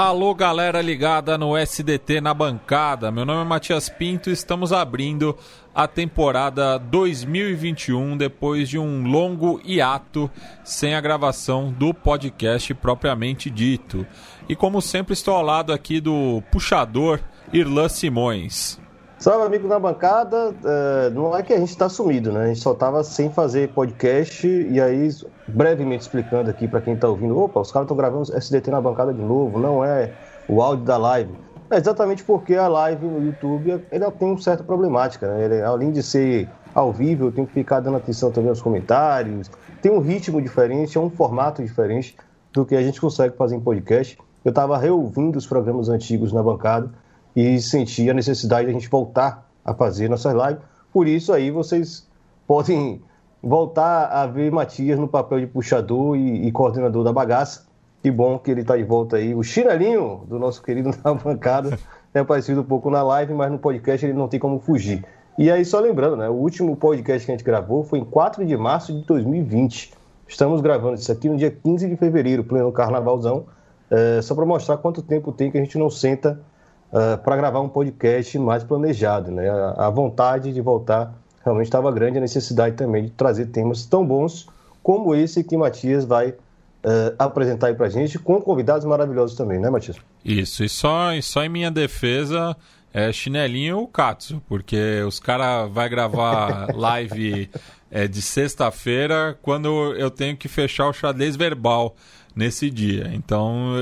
Alô, galera ligada no SDT na bancada. Meu nome é Matias Pinto e estamos abrindo a temporada 2021 depois de um longo hiato sem a gravação do podcast propriamente dito. E como sempre, estou ao lado aqui do puxador Irlan Simões. Salve, amigo na bancada. É, não é que a gente está sumido, né? A gente só estava sem fazer podcast e aí, brevemente explicando aqui para quem está ouvindo, opa, os caras estão gravando SDT na bancada de novo, não é o áudio da live. É exatamente porque a live no YouTube ainda tem uma certa problemática, né? Ele, além de ser ao vivo, eu tenho que ficar dando atenção também aos comentários, tem um ritmo diferente, é um formato diferente do que a gente consegue fazer em podcast. Eu estava reouvindo os programas antigos na bancada e senti a necessidade de a gente voltar a fazer nossas lives. Por isso aí vocês podem voltar a ver Matias no papel de puxador e, e coordenador da bagaça. Que bom que ele está de volta aí. O chinelinho do nosso querido na bancada é aparecido um pouco na live, mas no podcast ele não tem como fugir. E aí, só lembrando, né? O último podcast que a gente gravou foi em 4 de março de 2020. Estamos gravando isso aqui no dia 15 de fevereiro, pleno carnavalzão. É, só para mostrar quanto tempo tem que a gente não senta uh, para gravar um podcast mais planejado. Né? A, a vontade de voltar realmente estava grande, a necessidade também de trazer temas tão bons como esse que Matias vai uh, apresentar aí para a gente, com convidados maravilhosos também, né, Matias? Isso, e só, e só em minha defesa é chinelinho o Katsu, porque os caras vai gravar live é, de sexta-feira quando eu tenho que fechar o xadrez verbal nesse dia. Então,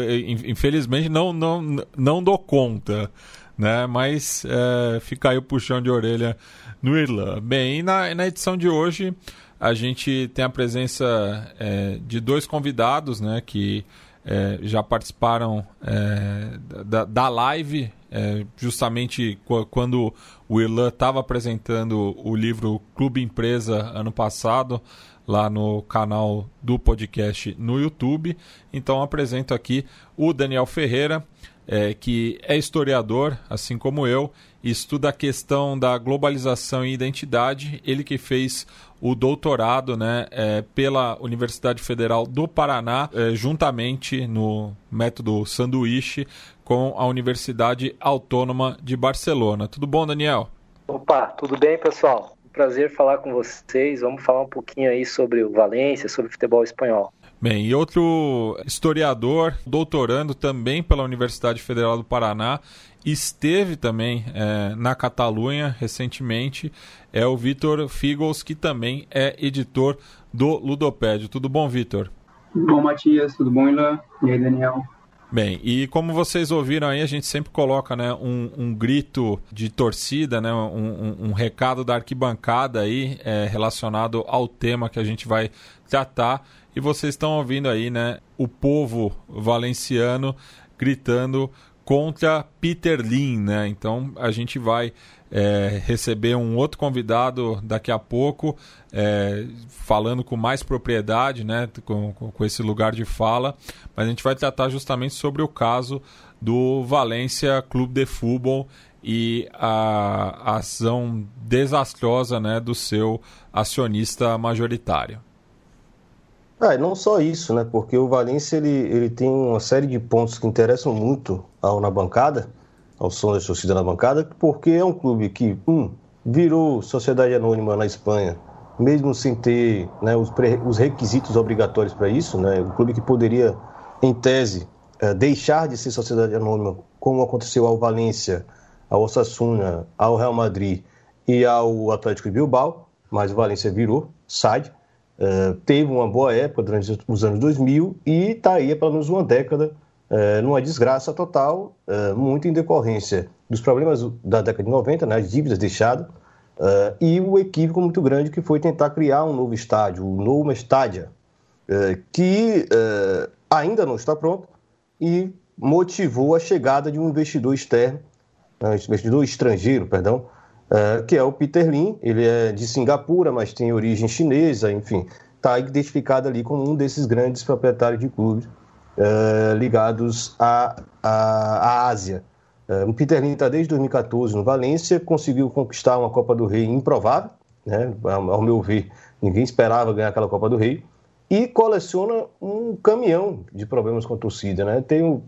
infelizmente, não, não, não dou conta. Né? Mas é, fica aí o puxão de orelha no Irlã. Bem, e na, na edição de hoje a gente tem a presença é, de dois convidados né, que é, já participaram é, da, da live, é, justamente quando o Irlã estava apresentando o livro Clube Empresa ano passado lá no canal do podcast no YouTube. Então apresento aqui o Daniel Ferreira, é, que é historiador, assim como eu, estuda a questão da globalização e identidade. Ele que fez o doutorado né, é, pela Universidade Federal do Paraná, é, juntamente no método sanduíche com a Universidade Autônoma de Barcelona. Tudo bom, Daniel? Opa, tudo bem, pessoal? Prazer falar com vocês. Vamos falar um pouquinho aí sobre o Valência, sobre o futebol espanhol. Bem, e outro historiador, doutorando também pela Universidade Federal do Paraná, esteve também é, na Catalunha recentemente, é o Vitor Figos, que também é editor do Ludopédio. Tudo bom, Vitor? Tudo bom, Matias? Tudo bom, Ilan? E aí, Daniel? Bem, e como vocês ouviram aí, a gente sempre coloca né, um, um grito de torcida, né, um, um, um recado da arquibancada aí é, relacionado ao tema que a gente vai tratar. E vocês estão ouvindo aí né, o povo valenciano gritando contra Peter Lin, né? Então a gente vai é, receber um outro convidado daqui a pouco, é, falando com mais propriedade, né? Com, com, esse lugar de fala. Mas a gente vai tratar justamente sobre o caso do Valência Clube de Futebol e a, ação desastrosa né, do seu acionista majoritário. Ah, não só isso, né? Porque o Valência ele, ele tem uma série de pontos que interessam muito ao na bancada, ao som da torcida na bancada, porque é um clube que, um, virou sociedade anônima na Espanha, mesmo sem ter né, os, os requisitos obrigatórios para isso, né? Um clube que poderia, em tese, é, deixar de ser sociedade anônima, como aconteceu ao Valência, ao Osasuna, ao Real Madrid e ao Atlético de Bilbao, mas o Valência virou, SAD, Uh, teve uma boa época durante os anos 2000 e está aí há pelo menos uma década uh, numa desgraça total, uh, muito em decorrência dos problemas da década de 90, né, as dívidas deixadas, e o equívoco muito grande que foi tentar criar um novo estádio, o Novo Estádia, que ainda não está pronto e motivou a chegada de um investidor externo, investidor estrangeiro, perdão, uh, que é o Peter Lin. Ele é de Singapura, mas tem origem chinesa, enfim, está identificado ali como um desses grandes proprietários de clubes uh, ligados à, à, à Ásia. Uh, o Peter Lin está desde 2014 no Valência, conseguiu conquistar uma Copa do Rei improvável, né? ao meu ver, ninguém esperava ganhar aquela Copa do Rei, e coleciona um caminhão de problemas com a torcida. Né? Tem o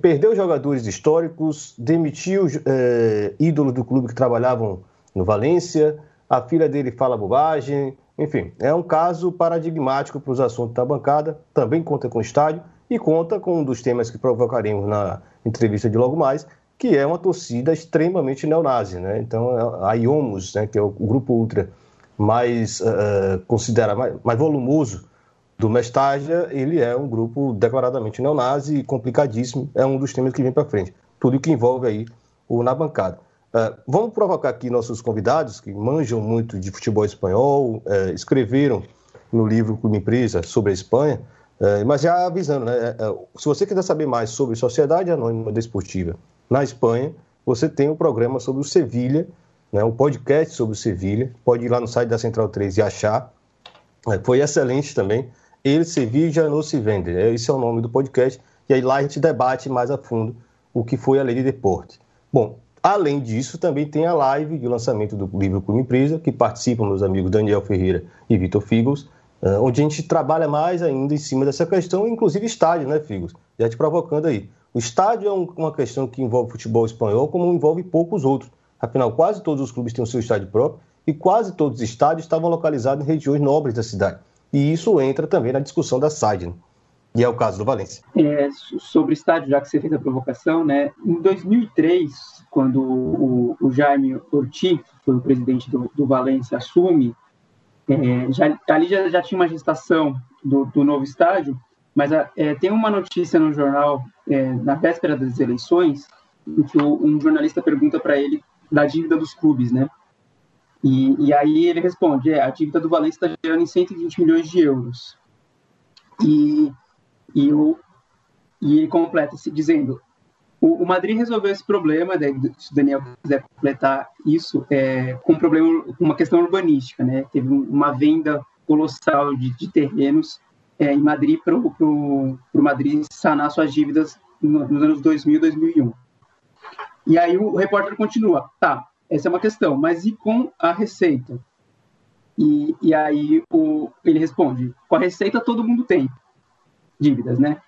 perdeu jogadores históricos, demitiu é, ídolos do clube que trabalhavam no Valência, a filha dele fala bobagem, enfim, é um caso paradigmático para os assuntos da bancada, também conta com o estádio e conta com um dos temas que provocaremos na entrevista de logo mais, que é uma torcida extremamente neonazi, né? Então, a IOMOS, né, que é o grupo ultra mais, uh, considera mais, mais volumoso do Mestágia, ele é um grupo declaradamente neonazi e complicadíssimo, é um dos temas que vem para frente. Tudo que envolve aí o Na Bancada. Uh, vamos provocar aqui nossos convidados, que manjam muito de futebol espanhol, uh, escreveram no livro Clube Empresa sobre a Espanha, uh, mas já avisando, né, se você quiser saber mais sobre Sociedade Anônima Desportiva na Espanha, você tem o um programa sobre o Sevilha, né, um podcast sobre o Sevilha, pode ir lá no site da Central 3 e achar, foi excelente também, ele Sevilla não se vende. Esse é o nome do podcast. E aí lá a gente debate mais a fundo o que foi a lei de deporte. Bom, além disso, também tem a live de lançamento do livro Clube Empresa, que participam meus amigos Daniel Ferreira e Vitor Figos, eh, onde a gente trabalha mais ainda em cima dessa questão, inclusive estádio, né, Figos? Já te provocando aí. O estádio é uma questão que envolve futebol espanhol, como envolve poucos outros. Afinal, quase todos os clubes têm o seu estádio próprio e quase todos os estádios estavam localizados em regiões nobres da cidade. E isso entra também na discussão da SAD, né? e é o caso do Valência. É, sobre estádio, já que você fez a provocação, né? em 2003, quando o, o Jaime Ortiz, foi o presidente do, do Valência, assume, é, já, ali já, já, tinha uma gestação do, do novo estádio, mas é, tem uma notícia no jornal, é, na véspera das eleições, em que o, um jornalista pergunta para ele da dívida dos clubes, né? E, e aí ele responde, é, a dívida do Valência está gerando em 120 milhões de euros. E, e, o, e ele completa se dizendo, o, o, Madrid resolveu esse problema, se o Daniel quiser completar isso, é, com um problema, uma questão urbanística, né? Teve uma venda colossal de, de terrenos é, em Madrid para o Madrid sanar suas dívidas nos anos 2000 e 2001. E aí o repórter continua, tá, essa é uma questão. Mas e com a receita? E, e aí o, ele responde: com a receita todo mundo tem dívidas, né?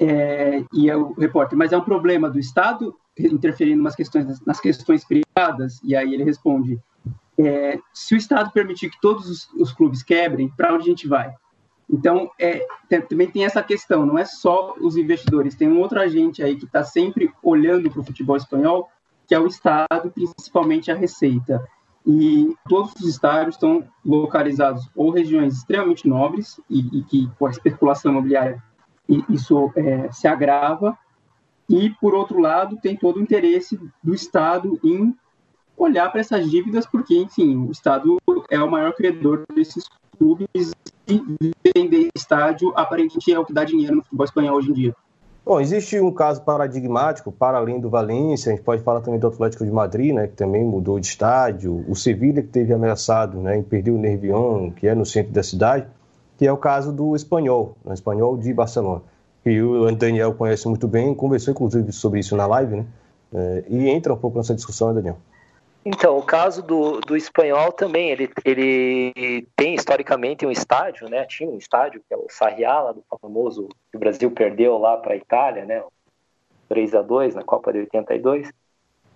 É, e é o repórter, mas é um problema do Estado interferindo nas questões, nas questões privadas? E aí ele responde: é, se o Estado permitir que todos os, os clubes quebrem, para onde a gente vai? Então, é, tem, também tem essa questão, não é só os investidores, tem um outro agente aí que está sempre olhando para o futebol espanhol que é o Estado, principalmente a Receita. E todos os estádios estão localizados ou regiões extremamente nobres e, e que com a especulação imobiliária isso é, se agrava. E, por outro lado, tem todo o interesse do Estado em olhar para essas dívidas, porque, enfim, o Estado é o maior credor desses clubes e vender estádio aparentemente é o que dá dinheiro no futebol espanhol hoje em dia. Bom, existe um caso paradigmático, para além do Valência, a gente pode falar também do Atlético de Madrid, né, que também mudou de estádio, o Sevilha, que teve ameaçado né, em perder o Nervion, que é no centro da cidade, que é o caso do Espanhol, o Espanhol de Barcelona, que o Daniel conhece muito bem, conversou inclusive sobre isso na live, né, é, e entra um pouco nessa discussão, né, Daniel? Então, o caso do, do espanhol também, ele, ele tem historicamente um estádio, né? Tinha um estádio, que é o Sarriá, lá do famoso, que o Brasil perdeu lá para a Itália, né? 3 a 2 na Copa de 82.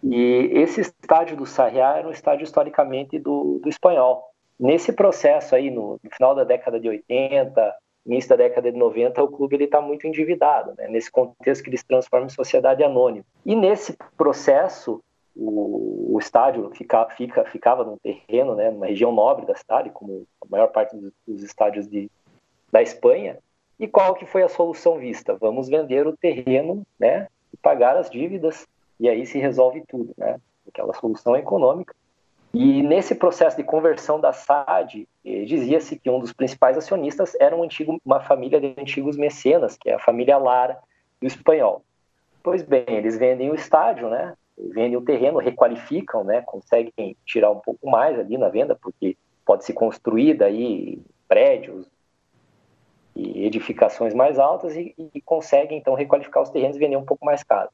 E esse estádio do Sarriá era um estádio historicamente do, do espanhol. Nesse processo aí, no, no final da década de 80, início da década de 90, o clube está muito endividado, né? nesse contexto que ele se transforma em sociedade anônima. E nesse processo, o, o estádio fica, fica, ficava num terreno, né, numa região nobre da cidade, como a maior parte dos, dos estádios de, da Espanha. E qual que foi a solução vista? Vamos vender o terreno, né, e pagar as dívidas, e aí se resolve tudo, né? Aquela solução econômica. E nesse processo de conversão da SAD, eh, dizia-se que um dos principais acionistas era um antigo, uma família de antigos mecenas, que é a família Lara do espanhol. Pois bem, eles vendem o estádio, né? Vendem o terreno, requalificam, né, conseguem tirar um pouco mais ali na venda, porque pode se construir daí prédios e edificações mais altas e, e conseguem então requalificar os terrenos e vender um pouco mais caro.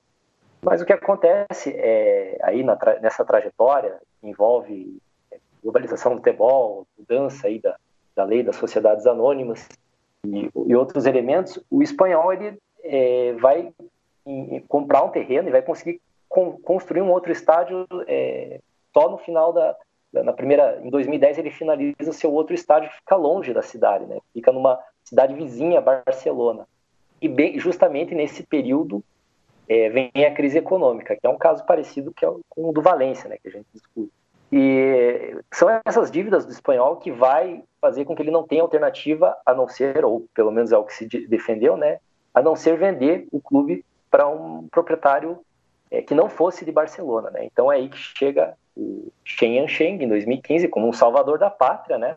Mas o que acontece é, aí nessa trajetória envolve é, globalização do futebol, mudança aí da, da lei das sociedades anônimas e, e outros elementos, o espanhol ele é, vai em comprar um terreno e vai conseguir construir um outro estádio é, só no final da, na primeira em 2010 ele finaliza seu outro estádio que fica longe da cidade né? Fica numa cidade vizinha Barcelona. E bem justamente nesse período é, vem a crise econômica que é um caso parecido que é com o do Valência né que a gente discute. E são essas dívidas do espanhol que vai fazer com que ele não tenha alternativa a não ser ou pelo menos é o que se defendeu né a não ser vender o clube para um proprietário é, que não fosse de Barcelona, né? Então é aí que chega o Shen Yansheng em 2015 como um salvador da pátria, né?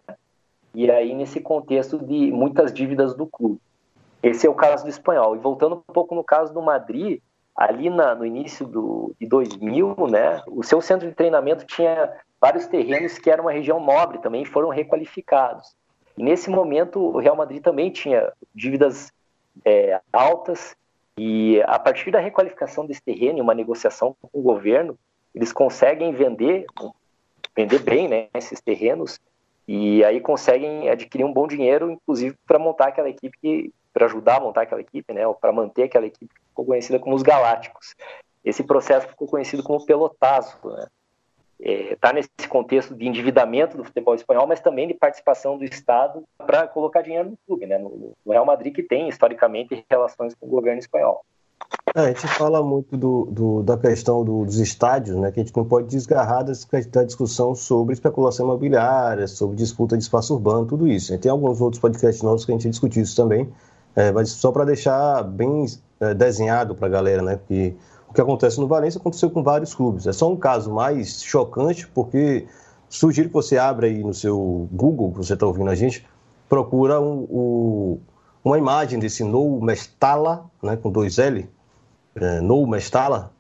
E aí nesse contexto de muitas dívidas do clube. Esse é o caso do espanhol. E voltando um pouco no caso do Madrid, ali na, no início do, de 2000, né? O seu centro de treinamento tinha vários terrenos que eram uma região nobre, também foram requalificados. E nesse momento o Real Madrid também tinha dívidas é, altas e a partir da requalificação desse terreno e uma negociação com o governo, eles conseguem vender, vender bem né, esses terrenos e aí conseguem adquirir um bom dinheiro, inclusive para montar aquela equipe, para ajudar a montar aquela equipe, né, ou para manter aquela equipe que ficou conhecida como os Galácticos. Esse processo ficou conhecido como pelotazo, né? Está é, tá nesse contexto de endividamento do futebol espanhol, mas também de participação do Estado para colocar dinheiro no clube, né? no, no, Real Madrid, que tem historicamente relações com o governo espanhol. É, a gente fala muito do, do, da questão do, dos estádios, né, que a gente não pode desgarrar da discussão sobre especulação imobiliária, sobre disputa de espaço urbano, tudo isso. Tem alguns outros podcasts novos que a gente discutiu isso também, é, mas só para deixar bem é, desenhado para a galera, né, que o que acontece no Valência aconteceu com vários clubes. É só um caso mais chocante, porque sugiro que você abra aí no seu Google, que você está ouvindo a gente, procura um, um, uma imagem desse Nou Mestala, né, com dois L, é, Nou Mestala.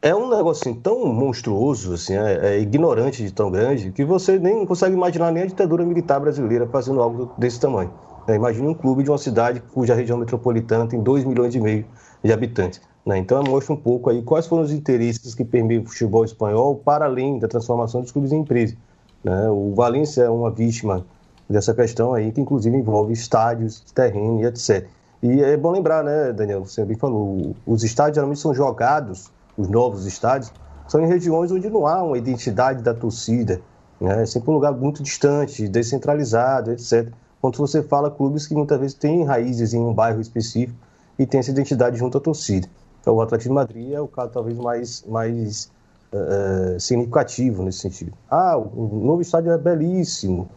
É um negócio assim, tão monstruoso, assim, é, é, ignorante de tão grande, que você nem consegue imaginar nem a ditadura militar brasileira fazendo algo desse tamanho. É, imagine um clube de uma cidade cuja região metropolitana tem 2 milhões e meio de habitantes. Né? Então, mostra um pouco aí quais foram os interesses que permeiam o futebol espanhol para além da transformação dos clubes em empresa. Né? O Valência é uma vítima dessa questão aí, que inclusive envolve estádios, terreno e etc. E é bom lembrar, né, Daniel, você bem falou, os estádios geralmente são jogados, os novos estádios, são em regiões onde não há uma identidade da torcida, né? é sempre um lugar muito distante, descentralizado, etc. Quando você fala clubes que muitas vezes têm raízes em um bairro específico e têm essa identidade junto à torcida. Então, o Atlético de Madrid é o caso talvez mais, mais uh, significativo nesse sentido. Ah, o novo estádio é belíssimo,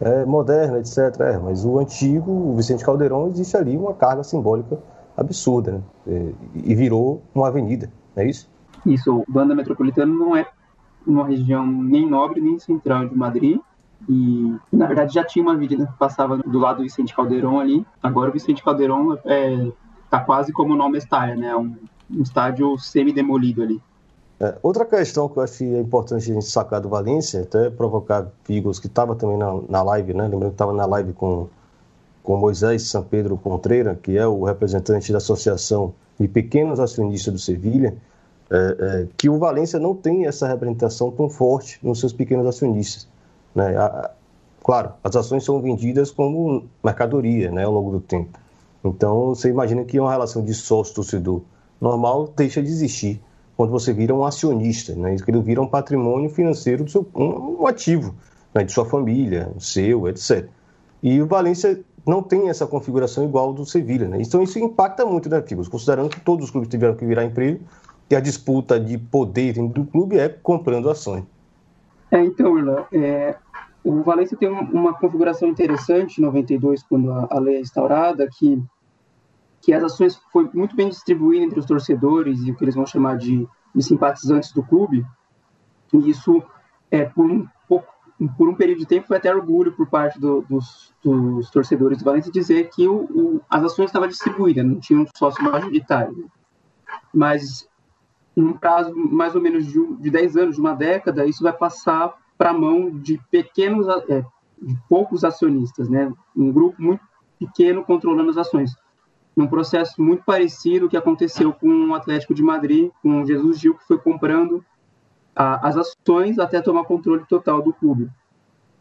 é moderno, etc. É, mas o antigo, o Vicente Caldeirão, existe ali uma carga simbólica absurda, né? É, e virou uma avenida, não é isso? Isso, o Banda Metropolitano não é uma região nem nobre nem central de Madrid, e na verdade já tinha uma avenida que passava do lado do Vicente Caldeirão ali. Agora o Vicente Caldeirão é, tá quase como o nome está, né? Um, um estádio semi-demolido ali. É, outra questão que eu acho que é importante a gente sacar do Valência, até provocar Vigos, que estava também na, na live, né? Lembrando que estava na live com, com Moisés São Pedro Contreira, que é o representante da Associação de Pequenos Acionistas do Sevilha, é, é, que o Valência não tem essa representação tão forte nos seus pequenos acionistas. Né? A, claro, as ações são vendidas como mercadoria né, ao longo do tempo. Então, você imagina que uma relação de sócio-torcedor normal deixa de existir quando você vira um acionista, né? ele vira um patrimônio financeiro do seu um, ativo né? de sua família, seu, etc. E o Valência não tem essa configuração igual do Sevilha, né? Então isso impacta muito, né, Figos? Considerando que todos os clubes tiveram que virar emprego e a disputa de poder do clube é comprando ações. É, então, Irlan, é, o Valência tem uma configuração interessante em 92, quando a, a lei é instaurada, que que as ações foi muito bem distribuída entre os torcedores e o que eles vão chamar de, de simpatizantes do clube. E isso, é, por, um pouco, por um período de tempo, foi até orgulho por parte do, dos, dos, torcedores do Valência dizer que o, o, as ações estavam distribuídas, não tinha um sócio majoritário. Mas, num prazo mais ou menos de, de 10 anos, de uma década, isso vai passar para a mão de pequenos, é, de poucos acionistas, né? um grupo muito pequeno controlando as ações num processo muito parecido que aconteceu com o Atlético de Madrid, com o Jesus Gil, que foi comprando as ações até tomar controle total do clube.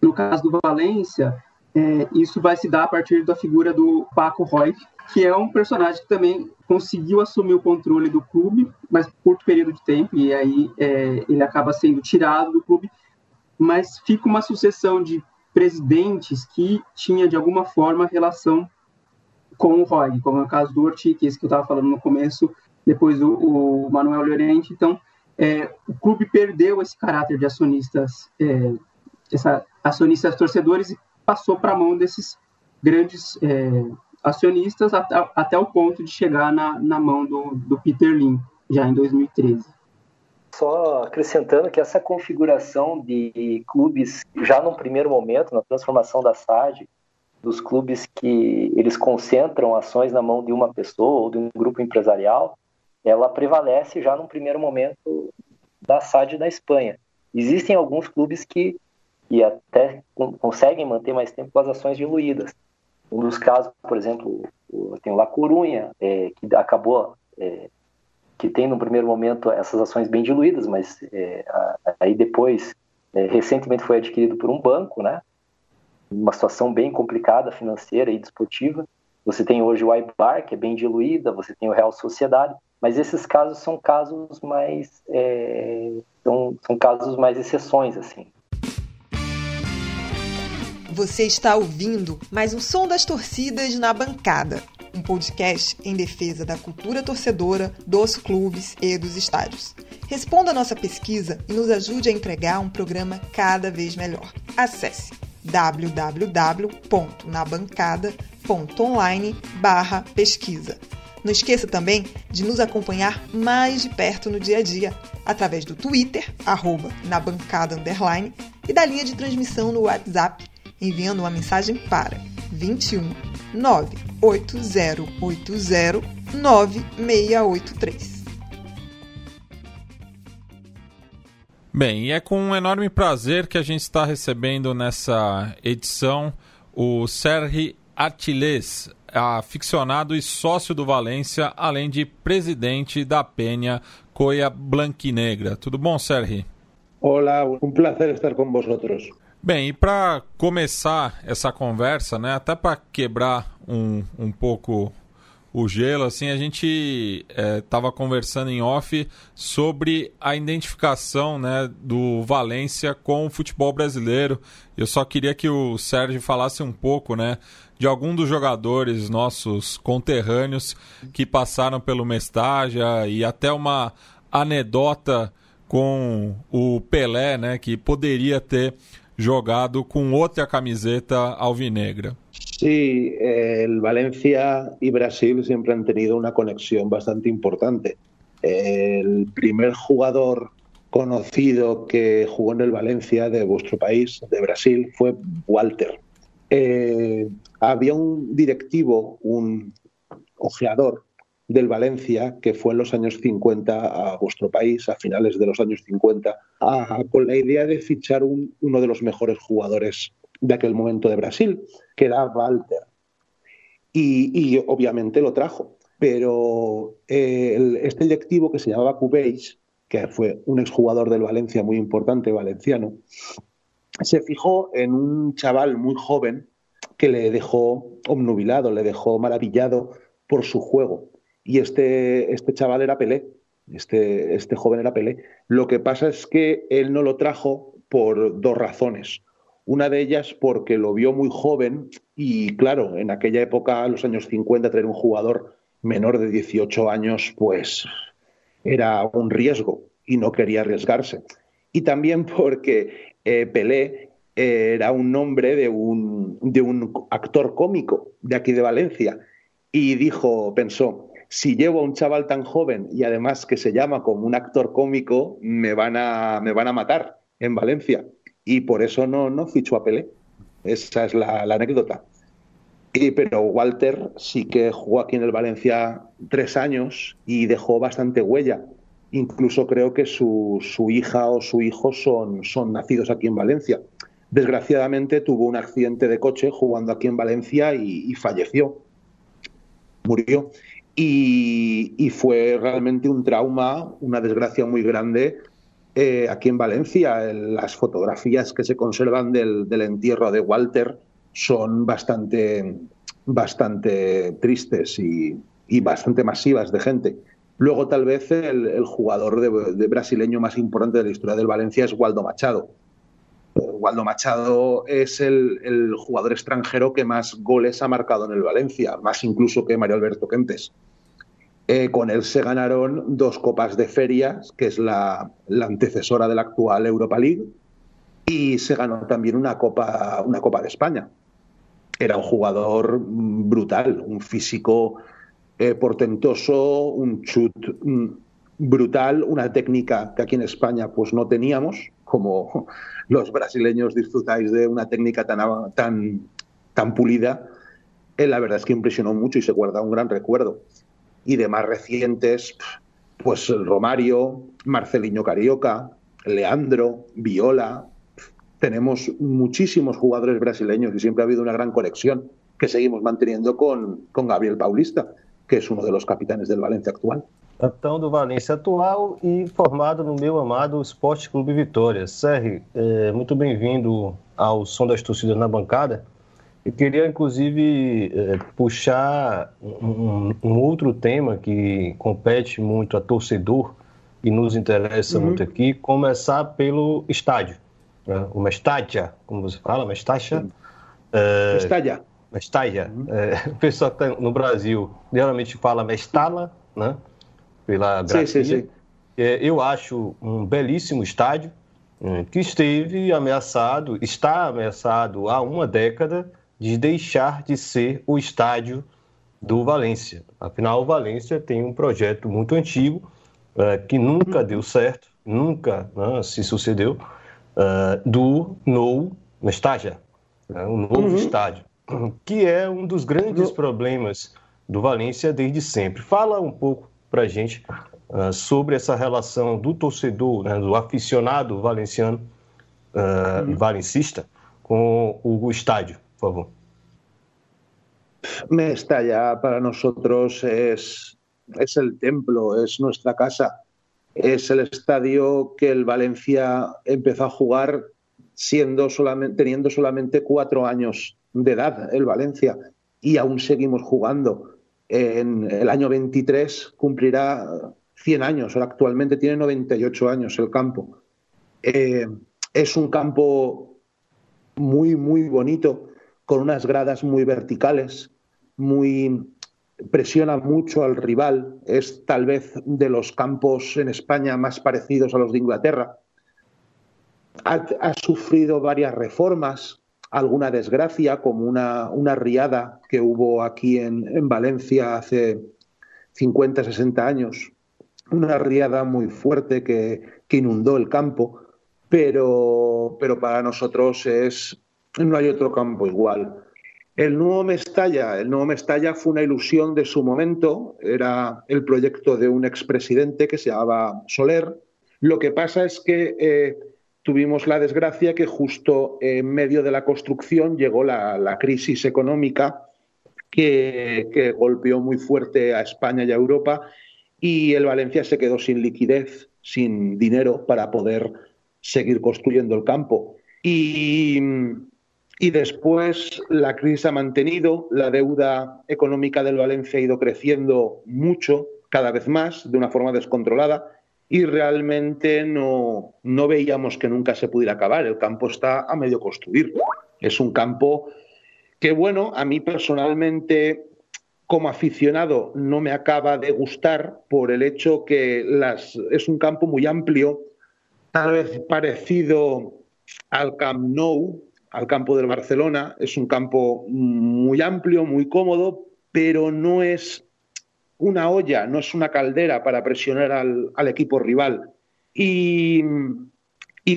No caso do Valência, é, isso vai se dar a partir da figura do Paco Roy, que é um personagem que também conseguiu assumir o controle do clube, mas por curto período de tempo, e aí é, ele acaba sendo tirado do clube, mas fica uma sucessão de presidentes que tinha de alguma forma relação com o Roy, como é o caso do Ortiz, que eu estava falando no começo, depois o, o Manuel Llorente. Então, é, o clube perdeu esse caráter de acionistas, é, essa, acionistas torcedores e passou para a mão desses grandes é, acionistas até, até, o ponto de chegar na, na mão do, do Peter Lim, já em 2013. Só acrescentando que essa configuração de clubes, já num primeiro momento, na transformação da SAD, dos clubes que eles concentram ações na mão de uma pessoa ou de um grupo empresarial, ela prevalece já num primeiro momento da SAD da Espanha. Existem alguns clubes que, que até conseguem manter mais tempo as ações diluídas. Um dos casos, por exemplo, tem o La Corunha, é, que acabou, é, que tem no primeiro momento essas ações bem diluídas, mas é, aí depois, é, recentemente foi adquirido por um banco, né? Uma situação bem complicada financeira e desportiva. Você tem hoje o Aibar, que é bem diluída, você tem o Real Sociedade, mas esses casos são casos mais é, são, são casos mais exceções assim. Você está ouvindo mais um som das torcidas na bancada, um podcast em defesa da cultura torcedora, dos clubes e dos estádios. Responda a nossa pesquisa e nos ajude a entregar um programa cada vez melhor. Acesse www.nabancada.online/pesquisa não esqueça também de nos acompanhar mais de perto no dia a dia, através do Twitter, arroba, na bancada underline, e da linha de transmissão no WhatsApp, enviando uma mensagem para 21 98080 9683. Bem, e é com um enorme prazer que a gente está recebendo nessa edição o Sergi Artilés, aficionado e sócio do Valência, além de presidente da Penha Coia Blanquinegra. Tudo bom, Sergi? Olá, um prazer estar com vosotros. Bem, e para começar essa conversa, né, até para quebrar um, um pouco o gelo, assim, a gente estava é, conversando em off sobre a identificação né, do Valência com o futebol brasileiro. Eu só queria que o Sérgio falasse um pouco né, de algum dos jogadores nossos conterrâneos que passaram pelo Mestágia e até uma anedota com o Pelé, né, que poderia ter jogado com outra camiseta alvinegra. Sí, el Valencia y Brasil siempre han tenido una conexión bastante importante. El primer jugador conocido que jugó en el Valencia de vuestro país, de Brasil, fue Walter. Eh, había un directivo, un ojeador del Valencia que fue en los años 50 a vuestro país, a finales de los años 50, con la idea de fichar uno de los mejores jugadores de aquel momento de Brasil, que era Walter. Y, obviamente lo trajo. Pero eh, este directivo que se llamaba Cubéis, que fue un exjugador del Valencia muy importante, valenciano, se fijó en un chaval muy joven que le dejó obnubilado, le dejó maravillado por su juego. Y este, este chaval era Pelé, este, este joven era Pelé. Lo que pasa es que él no lo trajo por dos razones. Una de ellas porque lo vio muy joven y claro, en aquella época, los años 50, tener un jugador menor de 18 años, pues era un riesgo y no quería arriesgarse. Y también porque eh, Pelé era un nombre de un, de un actor cómico de aquí de Valencia y dijo, pensó, si llevo a un chaval tan joven y además que se llama como un actor cómico, me van a, me van a matar en Valencia y por eso no, no fichó a Pelé. Esa es la, anécdota. Y, pero Walter sí que jugó aquí en el Valencia tres años y dejó bastante huella. Incluso creo que su, su hija o su hijo son, son nacidos aquí en Valencia. Desgraciadamente tuvo un accidente de coche jugando aquí en Valencia y, falleció. Murió. Y, y, fue realmente un trauma, una desgracia muy grande eh, aquí en Valencia. las fotografías que se conservan del, entierro de Walter son bastante, bastante tristes y, bastante masivas de gente. Luego, tal vez, el, jugador de, brasileño más importante de la historia del Valencia es Waldo Machado. Waldo Machado es el, jugador extranjero que más goles ha marcado en el Valencia, más incluso que Mario Alberto Kempes. Eh, con él se ganaron dos copas de ferias, que es la, antecesora de la actual Europa League, y se ganó también una copa, una copa de España era un jugador brutal, un físico eh, portentoso, un chut mm, brutal, una técnica que aquí en España pues no teníamos, como los brasileños disfrutáis de una técnica tan, tan, tan pulida. Eh, la verdad es que impresionó mucho y se guarda un gran recuerdo. Y de más recientes, pues Romario, Marcelinho Carioca, Leandro, Viola, tenemos muchísimos jugadores brasileños y siempre ha habido una gran conexión que seguimos manteniendo con, con Gabriel Paulista, que es uno de los capitanes del Valencia actual. Capitão do Valência atual e formado no meu amado Esporte Clube Vitória. Serri, é, muito bem-vindo ao Som das Torcidas na Bancada. Eu queria, inclusive, é, puxar um, um, outro tema que compete muito a torcedor e nos interessa uhum. muito aqui, começar pelo estádio né? o Mestádia, como você fala, Mestácia. É, Mestádia. Mestádia. Uhum. É, o pessoal que está no Brasil geralmente fala Mestala, né? Pela grafia. Sim, sim, sim. É, eu acho um belíssimo estádio que esteve ameaçado, está ameaçado há uma década de deixar de ser o estádio do Valência. Afinal, o Valência tem um projeto muito antigo é, que nunca deu certo, nunca né, se sucedeu, uh, do No Mestalla, né, o novo uhum. estádio, que é um dos grandes problemas do Valência desde sempre. Fala um pouco para a gente uh, sobre essa relação do torcedor, né, do aficionado valenciano uh, uhum. valencista com o, o estádio, favor. Mestalla para nosotros es, es el templo, es nuestra casa. es el estadio que el Valencia empezó a jugar siendo solamente, teniendo solamente cuatro años de edad, el Valencia, y aún seguimos jugando. En el año 23 cumplirá 100 años, ahora actualmente tiene 98 años el campo. Eh, es un campo muy, muy bonito, con unas gradas muy verticales, muy presiona mucho al rival, es tal vez de los campos en España más parecidos a los de Inglaterra. Ha, sufrido varias reformas, alguna desgracia, como una, riada que hubo aquí en, Valencia hace 50, 60 años, una riada muy fuerte que, que inundó el campo, pero, pero para nosotros es, no hay otro campo igual. El nuevo Mestalla, el nuevo Mestalla fue una ilusión de su momento, era el proyecto de un expresidente que se llamaba Soler. Lo que pasa es que eh, tuvimos la desgracia que justo en medio de la construcción llegó la, crisis económica que, que, golpeó muy fuerte a España y a Europa y el Valencia se quedó sin liquidez, sin dinero para poder seguir construyendo el campo. Y y después la crisis ha mantenido, la deuda económica del Valencia ha ido creciendo mucho, cada vez más, de una forma descontrolada, y realmente no, no veíamos que nunca se pudiera acabar. El campo está a medio construir. Es un campo que, bueno, a mí personalmente, como aficionado, no me acaba de gustar por el hecho que las, es un campo muy amplio, tal vez parecido al Camp Nou, al campo del Barcelona. Es un campo muy amplio, muy cómodo, pero no es una olla, no es una caldera para presionar al, equipo rival. Y,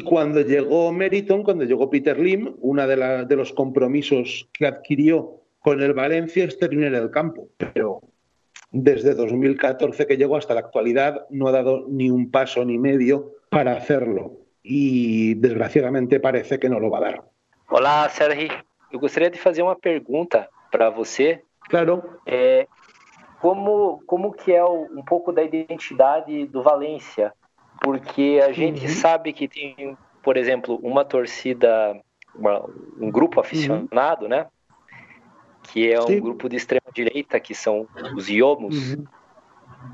cuando llegó Meriton, cuando llegó Peter Lim, uno de, de, los compromisos que adquirió con el Valencia es terminar el campo. Pero desde 2014 que llegó hasta la actualidad no ha dado ni un paso ni medio para hacerlo. Y desgraciadamente parece que no lo va a dar. Olá, Sérgio. Eu gostaria de fazer uma pergunta para você. Claro. É, como, como que é um pouco da identidade do Valência? Porque a gente uhum. sabe que tem, por exemplo, uma torcida uma, um grupo aficionado, uhum. né? Que é um Sim. grupo de extrema direita, que são os Iomos. Uhum.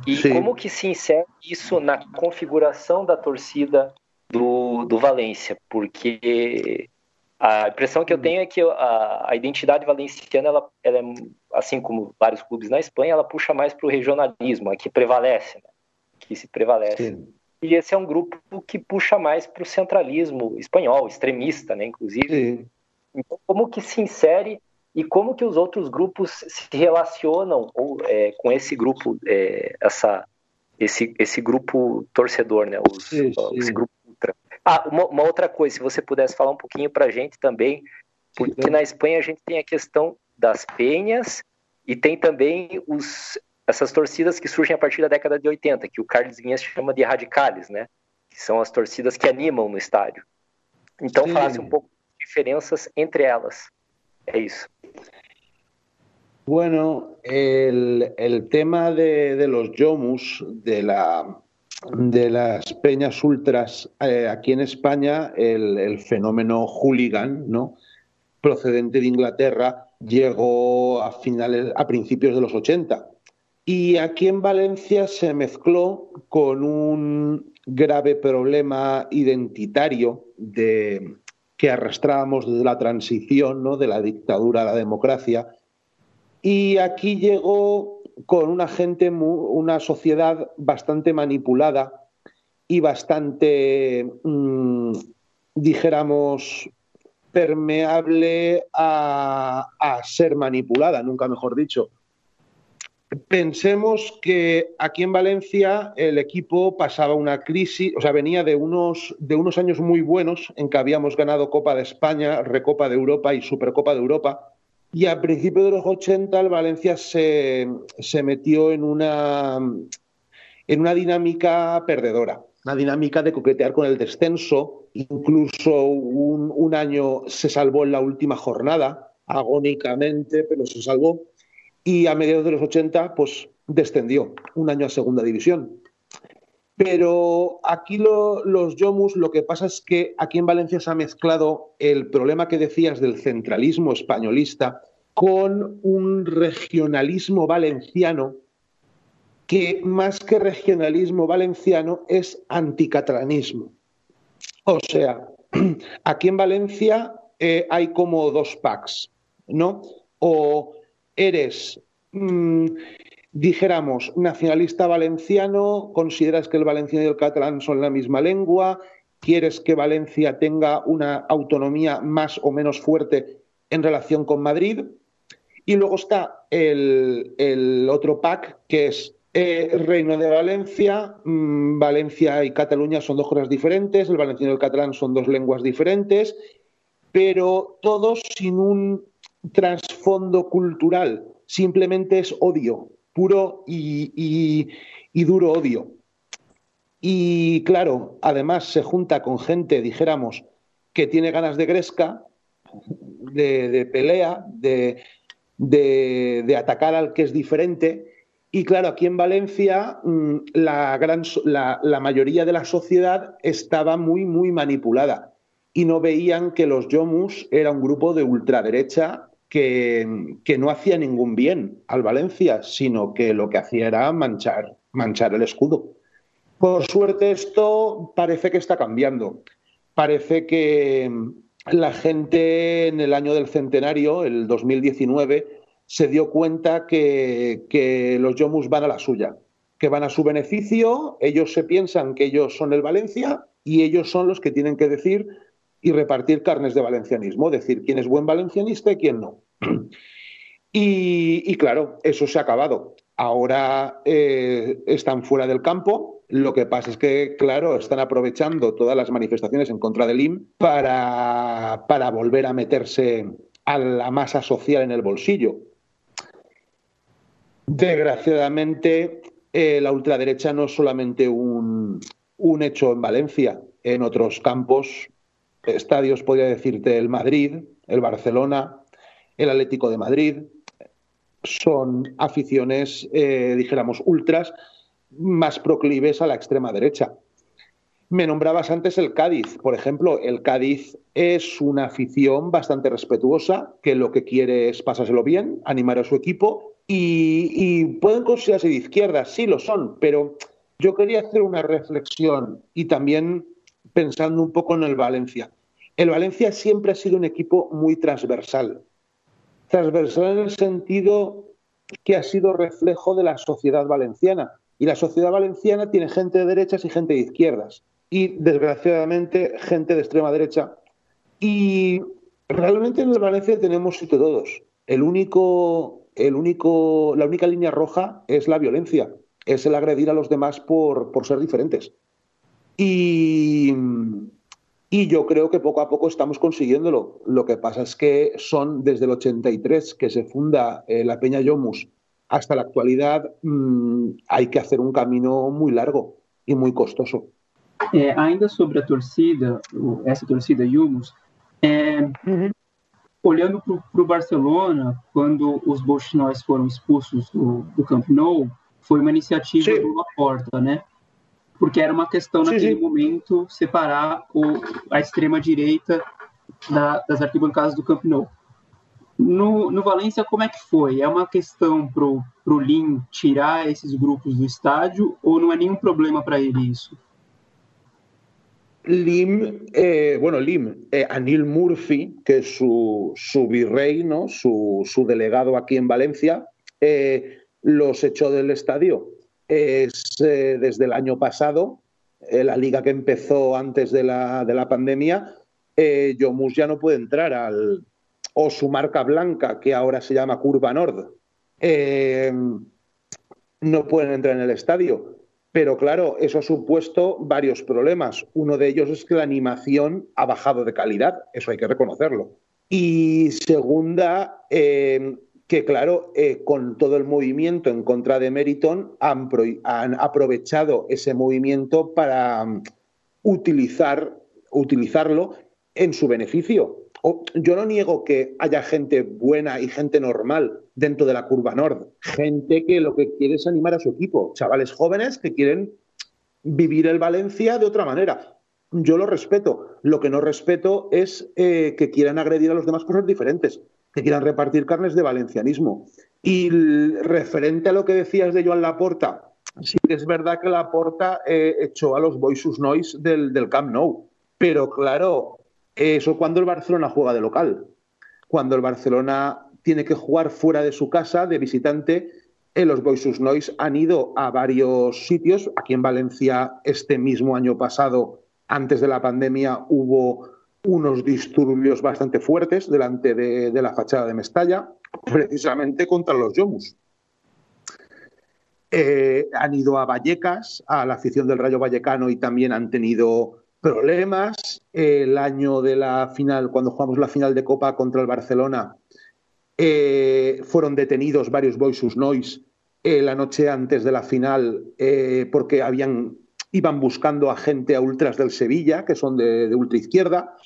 E Sim. como que se insere isso na configuração da torcida do, do Valência? Porque a impressão que eu tenho é que a, a identidade valenciana, ela, ela, é, assim como vários clubes na Espanha, ela puxa mais para o regionalismo, a que prevalece, né? que se prevalece. Sim. E esse é um grupo que puxa mais para o centralismo espanhol, extremista, né, inclusive. Sim. Então, como que se insere e como que os outros grupos se relacionam ou, é, com esse grupo, é, essa, esse, esse grupo torcedor, né, os, esse grupo ultra. Ah, uma, uma, outra coisa, se você pudesse falar um pouquinho para a gente também, porque na Espanha a gente tem a questão das penhas e tem também os essas torcidas que surgem a partir da década de 80, que o Carlos Guinness chama de radicales, né? Que são as torcidas que animam no estádio. Então, falasse um pouco de diferenças entre elas. É isso. Bueno, el, el tema de, de, los Yomus, de, la, de las peñas ultras, eh, aquí en España, el, el, fenómeno hooligan, ¿no? procedente de Inglaterra, llegó a, finales, a principios de los 80 y aquí en Valencia se mezcló con un grave problema identitario de, que arrastrábamos desde la transición, ¿no? de la dictadura a la democracia. Y aquí llegó con una gente, una sociedad bastante manipulada y bastante, mm, dijéramos, permeable a, a ser manipulada, nunca mejor dicho Pensemos que aquí en Valencia el equipo pasaba una crisis, o sea, venía de unos, de unos años muy buenos en que habíamos ganado Copa de España, Recopa de Europa y Supercopa de Europa. Y a principios de los 80 el Valencia se, se metió en una, en una dinámica perdedora, una dinámica de coquetear con el descenso. Incluso un, un año se salvó en la última jornada, agónicamente, pero se salvó y a mediados de los 80 pues descendió un año a segunda división. Pero aquí los Yomus lo que pasa es que aquí en Valencia se ha mezclado el problema que decías del centralismo españolista con un regionalismo valenciano que más que regionalismo valenciano es anticatalanismo. O sea, aquí en Valencia eh, hay como dos packs, ¿no? O eres, mm, dijéramos, nacionalista valenciano, consideras que el valenciano y el catalán son la misma lengua, quieres que Valencia tenga una autonomía más o menos fuerte en relación con Madrid. Y luego está el, otro pack, que es eh, Reino de Valencia, mm, Valencia y Cataluña son dos cosas diferentes, el valenciano y el catalán son dos lenguas diferentes, pero todos sin un trasfondo cultural, simplemente es odio, puro y, duro odio. Y claro, además se junta con gente, dijéramos, que tiene ganas de gresca, de, pelea, de, de, atacar al que es diferente. Y claro, aquí en Valencia mm, la, gran, la, la mayoría de la sociedad estaba muy, muy manipulada y no veían que los Yomus era un grupo de ultraderecha que, no hacía ningún bien al Valencia, sino que lo que hacía era manchar, manchar el escudo. Por suerte esto parece que está cambiando. Parece que la gente en el año del centenario, el 2019, se dio cuenta que, que los Yomus van a la suya, que van a su beneficio, ellos se piensan que ellos son el Valencia y ellos son los que tienen que decir y repartir carnes de valencianismo, decir quién es buen valencianista y quién no. Y, claro, eso se ha acabado. Ahora eh, están fuera del campo. Lo que pasa es que, claro, están aprovechando todas las manifestaciones en contra del IM para, volver a meterse a la masa social en el bolsillo. Desgraciadamente, eh, la ultraderecha no es solamente un hecho en Valencia, en otros campos, estadios, podría decirte, el Madrid, el Barcelona, el Atlético de Madrid, son aficiones, eh, dijéramos, ultras más proclives a la extrema derecha. Me nombrabas antes el Cádiz. Por ejemplo, el Cádiz es una afición bastante respetuosa, que lo que quiere es pasárselo bien, animar a su equipo y, pueden considerarse de izquierda, sí lo son, pero yo quería hacer una reflexión y también pensando un poco en el Valencia. El Valencia siempre ha sido un equipo muy transversal. Transversal en el sentido que ha sido reflejo de la sociedad valenciana. Y la sociedad valenciana tiene gente de derechas y gente de izquierdas. Y desgraciadamente gente de extrema derecha. Y realmente en Valencia tenemos y todos. El único el único, la única línea roja es la violencia, es el agredir a los demás por, por ser diferentes. Y, y, yo creo que poco a poco estamos consiguiéndolo. Lo que pasa es que son desde el 83 que se funda eh, la Peña Yomus hasta la actualidad, mmm, hay que hacer un camino muy largo y muy costoso. Eh, ainda sobre a torcida, essa torcida Yomus, eh, olhando para o Barcelona, quando os bolchinóis foram expulsos do, do Camp Nou, foi uma iniciativa sim. do Laporta, né? Porque era uma questão sim, naquele sim. momento separar o, a extrema direita da, das arquibancadas do Camp Nou. No, no Valência, como é que foi? É uma questão para o Lin tirar esses grupos do estádio ou não é nenhum problema para ele isso? Lim, eh, bueno, Lim, eh, Anil Murphy, que es su, virrey, ¿no? su, delegado aquí en Valencia, eh, los echó del estadio. Es desde el año pasado, la liga que empezó antes de la, de la pandemia, Yomus ya no puede entrar al. o su marca blanca, que ahora se llama Curva Nord. no pueden entrar en el estadio. Pero claro, eso ha supuesto varios problemas. Uno de ellos es que la animación ha bajado de calidad, eso hay que reconocerlo. Y segunda, eh, que claro, eh, con todo el movimiento en contra de Meriton, han, aprovechado ese movimiento para mm, utilizar, utilizarlo en su beneficio yo no niego que haya gente buena y gente normal dentro de la curva nord, gente que lo que quiere es animar a su equipo, chavales jóvenes que quieren vivir el Valencia de otra manera. Yo lo respeto. Lo que no respeto es eh, que quieran agredir a los demás cosas diferentes, que quieran repartir carnes de valencianismo. Y referente a lo que decías de Joan Laporta, sí que es verdad que Laporta eh, echó a los Boisus Noise del, del Camp Nou. Pero claro, eso cuando el Barcelona juega de local. Cuando el Barcelona tiene que jugar fuera de su casa, de visitante, en los Boisus Noise han ido a varios sitios. Aquí en Valencia, este mismo año pasado, antes de la pandemia, hubo unos disturbios bastante fuertes delante de, la fachada de Mestalla, precisamente contra los Yomus. Eh, han ido a Vallecas, a la afición del Rayo Vallecano, y también han tenido problemas. El año de la final, cuando jugamos la final de Copa contra el Barcelona, eh, fueron detenidos varios Boisus Noise eh, la noche antes de la final eh, porque habían, iban buscando a gente a ultras del Sevilla, que son de, de ultra izquierda.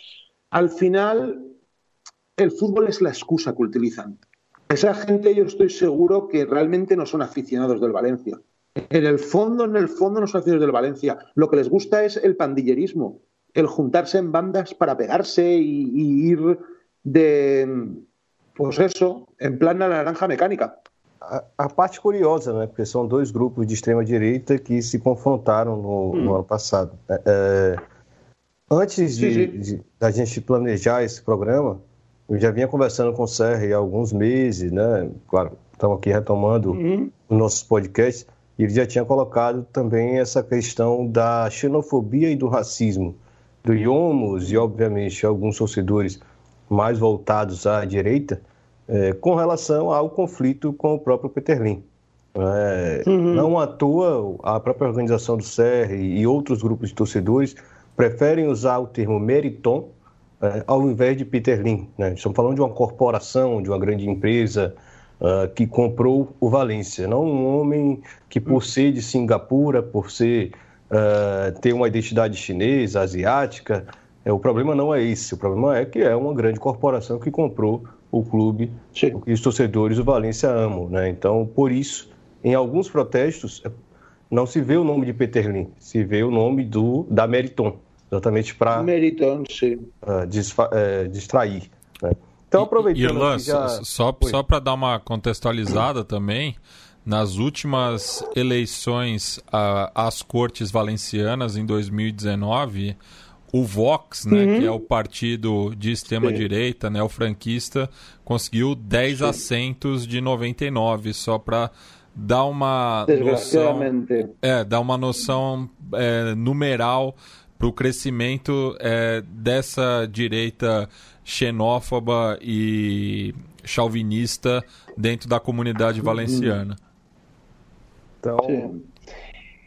Al final, el fútbol es la excusa que utilizan. Esa gente yo estoy seguro que realmente no son aficionados del Valencia. En el fondo, en el fondo no son aficionados del Valencia. Lo que les gusta es el pandillerismo, el juntarse en bandas para pegarse y, ir de, pues eso, en plan na naranja mecânica. A, a, parte curiosa, né? Porque são dois grupos de extrema direita que se confrontaram no, hum. no ano passado. É, é antes de, de, da gente planejar esse programa, eu já vinha conversando com o Serra há alguns meses, né? Claro, estamos aqui retomando uhum. os nossos podcasts e ele já tinha colocado também essa questão da xenofobia e do racismo do Iomos e, obviamente, alguns torcedores mais voltados à direita é, com relação ao conflito com o próprio Peterlin. É, uhum. Não à toa, a própria organização do CR e outros grupos de torcedores preferem usar o termo meriton é, ao invés de Peterlin. Né? Estamos falando de uma corporação, de uma grande empresa, uh, que comprou o Valência, não um homem que por ser de Singapura, por ser uh, ter uma identidade chinesa, asiática, é, o problema não é esse, o problema é que é uma grande corporação que comprou o clube Sim. e os torcedores do Valência amam, né? Então, por isso, em alguns protestos, não se vê o nome de Peterlin, se vê o nome do da Meriton, exatamente para sim. Uh, distrair. Né? Então, aproveitando. Irlan, já... só, só para dar uma contextualizada também, nas últimas eleições às Cortes Valencianas em 2019, o Vox, né, uhum. que é o partido de extrema-direita, né, o franquista, conseguiu 10 Sim. assentos de 99, só para dar uma noção, é, dar uma noção é, numeral para o crescimento é, dessa direita xenófoba e chauvinista dentro da comunidade valenciana. Então, Sim.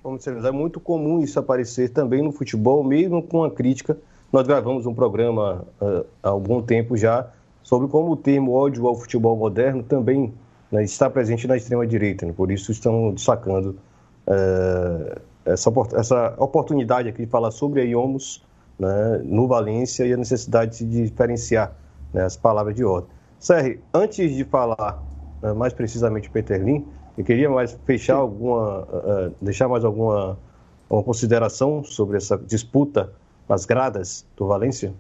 Vamos dizer, é muito comum isso aparecer também no futebol, mesmo com a crítica. Nós gravamos um programa uh, há algum tempo já sobre como o termo ódio ao futebol moderno também né, está presente na extrema-direita. Né? Por isso estão destacando uh, essa, essa oportunidade aqui de falar sobre a IOMOS né, no Valência e a necessidade de diferenciar né, as palavras de ordem. Serri, antes de falar né, mais precisamente Peter Lin, eu queria mais fechar alguma, uh, deixar mais alguma uma consideração sobre essa disputa nas gradas do Valência?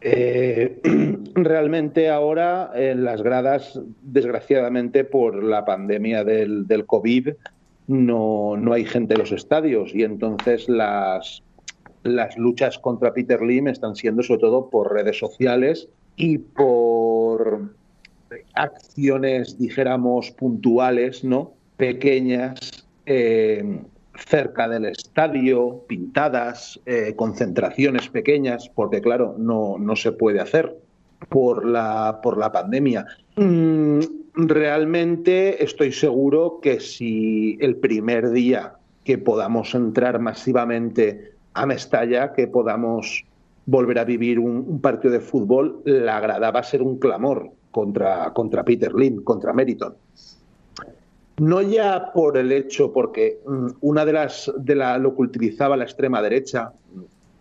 Eh, realmente ahora en las gradas, desgraciadamente por la pandemia del, del COVID, no, no, hay gente en los estadios y entonces las, las luchas contra Peter Lim están siendo sobre todo por redes sociales y por acciones, dijéramos, puntuales, ¿no? Pequeñas, eh, cerca del estadio, pintadas, eh, concentraciones pequeñas, porque claro, no, no se puede hacer por la, por la pandemia. Mm, realmente estoy seguro que si el primer día que podamos entrar masivamente a Mestalla, que podamos volver a vivir un, partido de fútbol, la grada va a ser un clamor contra, contra Peter Lim, contra Meriton. No ya por el hecho, porque mm, una de las de la, lo que utilizaba la extrema derecha,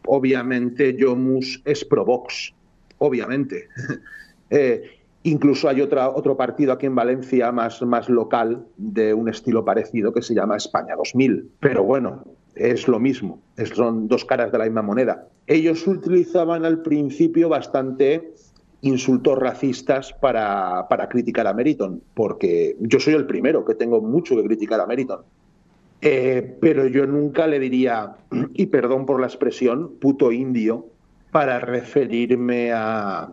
obviamente Jomus es pro Vox, obviamente. eh, Incluso hay otra, otro partido aquí en Valencia más, más local de un estilo parecido que se llama España 2000. Pero bueno, es lo mismo, son dos caras de la misma moneda. Ellos utilizaban al principio bastante insultos racistas para, para criticar a Meriton, porque yo soy el primero que tengo mucho que criticar a Meriton. Eh, pero yo nunca le diría, y perdón por la expresión, puto indio, para referirme a,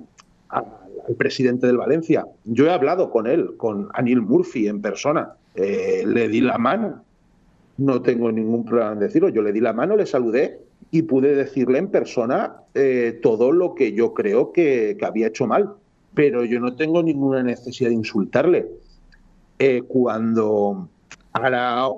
al presidente del Valencia. Yo he hablado con él, con Anil Murphy en persona. Eh, le di la mano. No tengo ningún problema en decirlo. Yo le di la mano, le saludé y pude decirle en persona eh, todo lo que yo creo que, había hecho mal. Pero yo no tengo ninguna necesidad de insultarle. Eh, cuando hará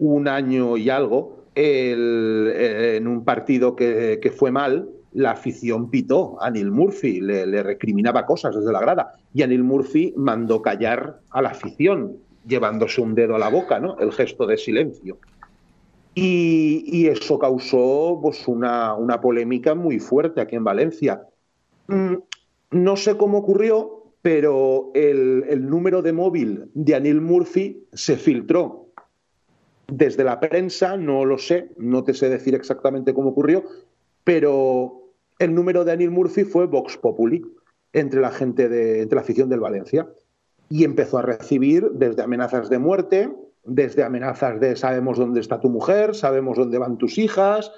un año y algo, en un partido que, que fue mal, la afición pitó a Neil Murphy, le, recriminaba cosas desde la grada. Y a Neil Murphy mandó callar a la afición, llevándose un dedo a la boca, ¿no? El gesto de silencio. Y, eso causó pues, una, una, polémica muy fuerte aquí en Valencia. Mm, no sé cómo ocurrió, pero el, el número de móvil de Anil Murphy se filtró. Desde la prensa, no lo sé, no te sé decir exactamente cómo ocurrió, pero el número de Anil Murphy fue Vox Populi entre la gente de, entre la afición del Valencia y empezó a recibir desde amenazas de muerte, desde amenazas de sabemos dónde está tu mujer, sabemos dónde van tus hijas,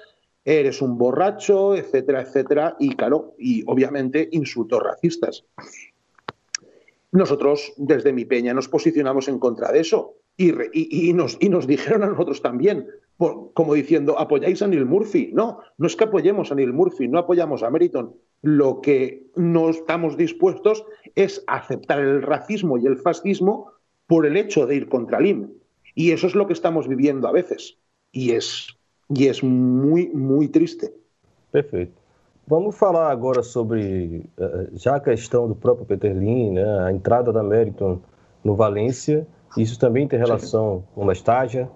eres un borracho, etcétera, etcétera, y claro, y obviamente insultos racistas. Nosotros desde mi peña nos posicionamos en contra de eso y, nos, y nos dijeron a nosotros también, como diciendo, apoyáis a Neil Murphy. No, no es que apoyemos a Neil Murphy, no apoyamos a Meriton. Lo que no estamos dispuestos es aceptar el racismo y el fascismo por el hecho de ir contra Lim. Y eso es lo que estamos viviendo a veces. Y es, y es muy, muy triste. Perfeito. Vamos falar agora sobre eh, já a questão do próprio Peter Lim, né, a entrada da Meriton no Valência. Isso também tem relação com uma estágia,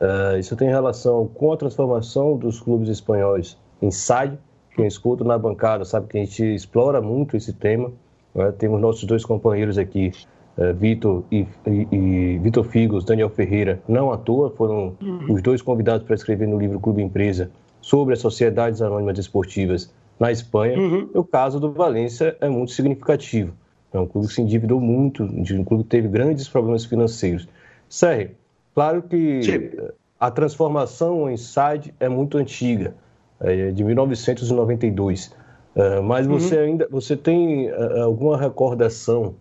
Uh, isso tem relação com a transformação dos clubes espanhóis em SAD. Quem escuta na bancada sabe que a gente explora muito esse tema. Né? Temos nossos dois companheiros aqui Vitor e, e, e Vitor Figos, Daniel Ferreira, não à toa foram uhum. os dois convidados para escrever no livro Clube Empresa sobre as sociedades anônimas esportivas na Espanha. Uhum. O caso do Valência é muito significativo. É um clube que se endividou muito, um clube que teve grandes problemas financeiros. Sérgio, claro que Sim. a transformação em SAD é muito antiga, é de 1992. Uh, mas uhum. você ainda você tem uh, alguma recordação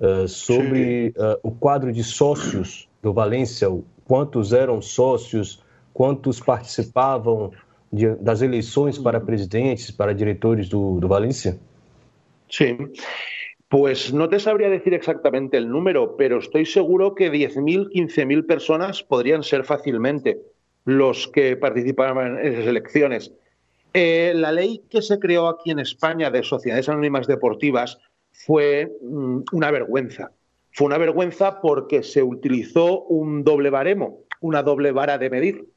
uh, sobre o quadro de sócios do Valência? Quantos eram sócios? Quantos participavam de, das eleições para presidentes, para diretores do, do Valência? Sim. Pues no te sabría decir exactamente el número, pero estoy seguro que 10.000, 15.000 personas podrían ser fácilmente los que participaban en esas elecciones. Eh, la ley que se creó aquí en España de sociedades anónimas deportivas fue mm, una vergüenza. Fue una vergüenza porque se utilizó un doble baremo, una doble vara de medir.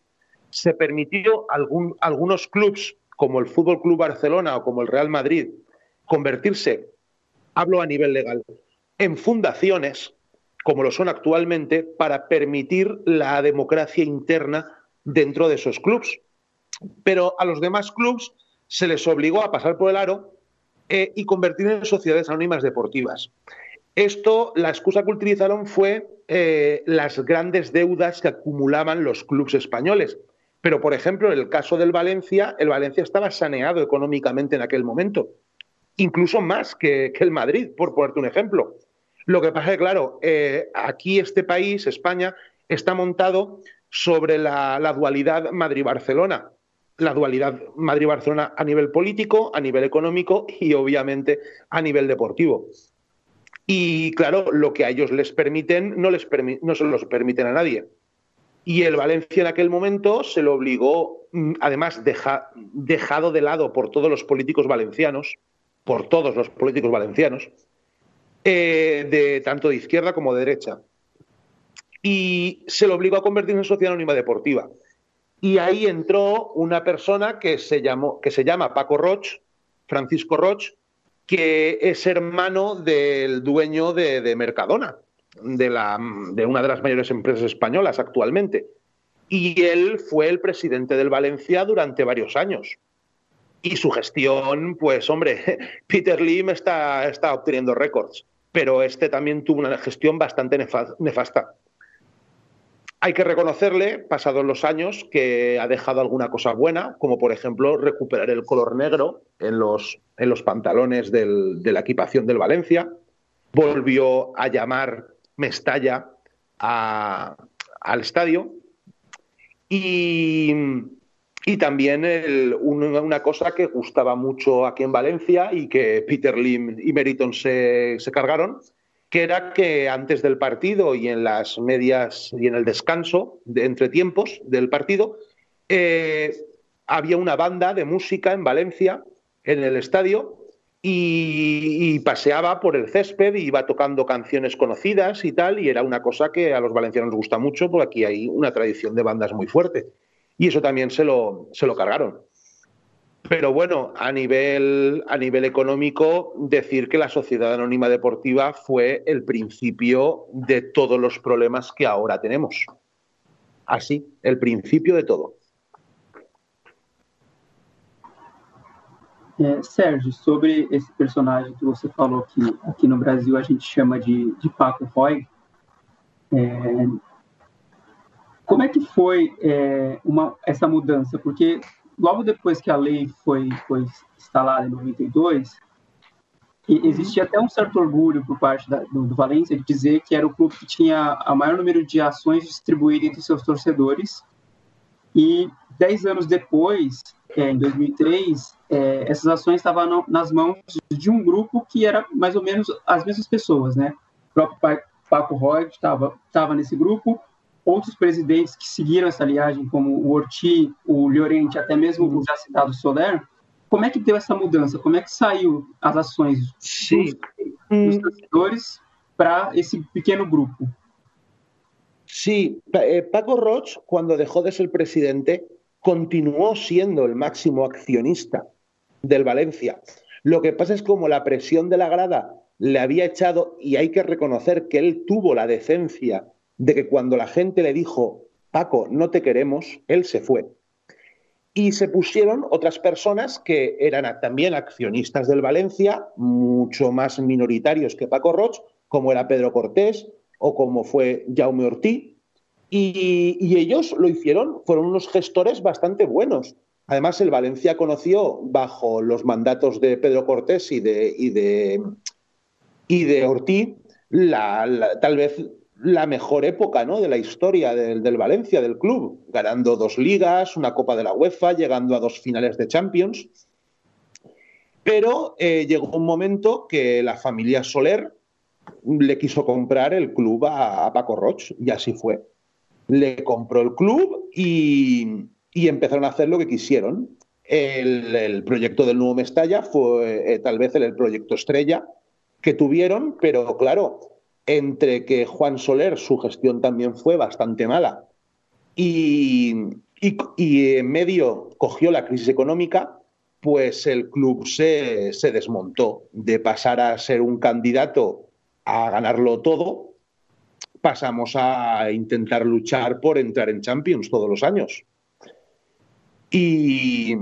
Se permitió algún, algunos clubes, como el Fútbol Club Barcelona o como el Real Madrid, convertirse, hablo a nivel legal, en fundaciones, como lo son actualmente, para permitir la democracia interna dentro de esos clubes pero a los demás clubes se les obligó a pasar por el aro eh, y convertir en sociedades anónimas deportivas. Esto, la excusa que utilizaron fue eh, las grandes deudas que acumulaban los clubes españoles. Pero, por ejemplo, en el caso del Valencia, el Valencia estaba saneado económicamente en aquel momento, incluso más que, el Madrid, por ponerte un ejemplo. Lo que pasa es que, claro, eh, aquí este país, España, está montado sobre la dualidad Madrid-Barcelona la dualidad Madrid-Barcelona a nivel político, a nivel económico y obviamente a nivel deportivo. Y claro, lo que a ellos les permiten no, les no se los permiten a nadie. Y el Valencia en aquel momento se lo obligó, mm, además dejado de lado por todos los políticos valencianos, por todos los políticos valencianos, eh, de tanto de izquierda como de derecha. Y se lo obligó a convertirse en sociedad anónima deportiva y ahí entró una persona que se, llamó, que se llama Paco Roch, Francisco Roch, que es hermano del dueño de, Mercadona, de, la, de una de las mayores empresas españolas actualmente. Y él fue el presidente del Valencia durante varios años. Y su gestión, pues hombre, Peter Lim está, está obteniendo récords, pero este también tuvo una gestión bastante nefasta. Hay que reconocerle, pasados los años, que ha dejado alguna cosa buena, como por ejemplo recuperar el color negro en los, en los pantalones de la equipación del Valencia. Volvió a llamar Mestalla al estadio. Y, también una cosa que gustaba mucho aquí en Valencia y que Peter Lim y Meriton se, se cargaron, que era que antes del partido y en las medias y en el descanso de entre tiempos del partido eh, había una banda de música en Valencia en el estadio y, paseaba por el césped y iba tocando canciones conocidas y tal y era una cosa que a los valencianos les gusta mucho porque aquí hay una tradición de bandas muy fuerte y eso también se lo, se lo cargaron. Pero bueno, a nivel, a nivel económico, decir que la sociedad anónima deportiva fue el principio de todos los problemas que ahora tenemos. Así, el principio de todo. É, Sérgio, sobre esse personagem que você falou que aqui no Brasil a gente chama de, de Paco Roy, é, como é que foi é, uma, essa mudança? Porque logo depois que a lei foi, foi instalada em 92, existia até um certo orgulho por parte da, do, do, Valência de dizer que era o clube que tinha o maior número de ações distribuídas entre seus torcedores. E dez anos depois, é, em 2003, é, essas ações estavam nas mãos de um grupo que era mais ou menos as mesmas pessoas, né? O próprio Paco Roy estava nesse grupo, outros presidentes que seguiram essa linhagem, como o Orti, o Llorente, até mesmo o já citado Soler, como é que deu essa mudança? Como é que saiu as ações dos, dos torcedores para esse pequeno grupo? Sí, eh, Paco Roch, cuando dejó de ser presidente, continuó siendo el máximo accionista del Valencia. Lo que pasa es como la presión de la grada le había echado, y hay que reconocer que él tuvo la decencia de que cuando la gente le dijo, Paco, no te queremos, él se fue. Y se pusieron otras personas que eran también accionistas del Valencia, mucho más minoritarios que Paco Roch, como era Pedro Cortés o como fue Jaume Ortiz. Y, ellos lo hicieron, fueron unos gestores bastante buenos. Además, el Valencia conoció, bajo los mandatos de Pedro Cortés y de, y de, y de Ortiz, la, tal vez la mejor época ¿no? de la historia del, del, Valencia, del club, ganando dos ligas, una Copa de la UEFA, llegando a dos finales de Champions. Pero eh, llegó un momento que la familia Soler le quiso comprar el club a, Paco Roch, y así fue. Le compró el club y, y empezaron a hacer lo que quisieron. El, el proyecto del nuevo Mestalla fue eh, tal vez el, el, proyecto estrella que tuvieron, pero claro, entre que Juan Soler, su gestión también fue bastante mala, y, en medio cogió la crisis económica, pues el club se, desmontó. De pasar a ser un candidato a ganarlo todo, pasamos a intentar luchar por entrar en Champions todos los años. Y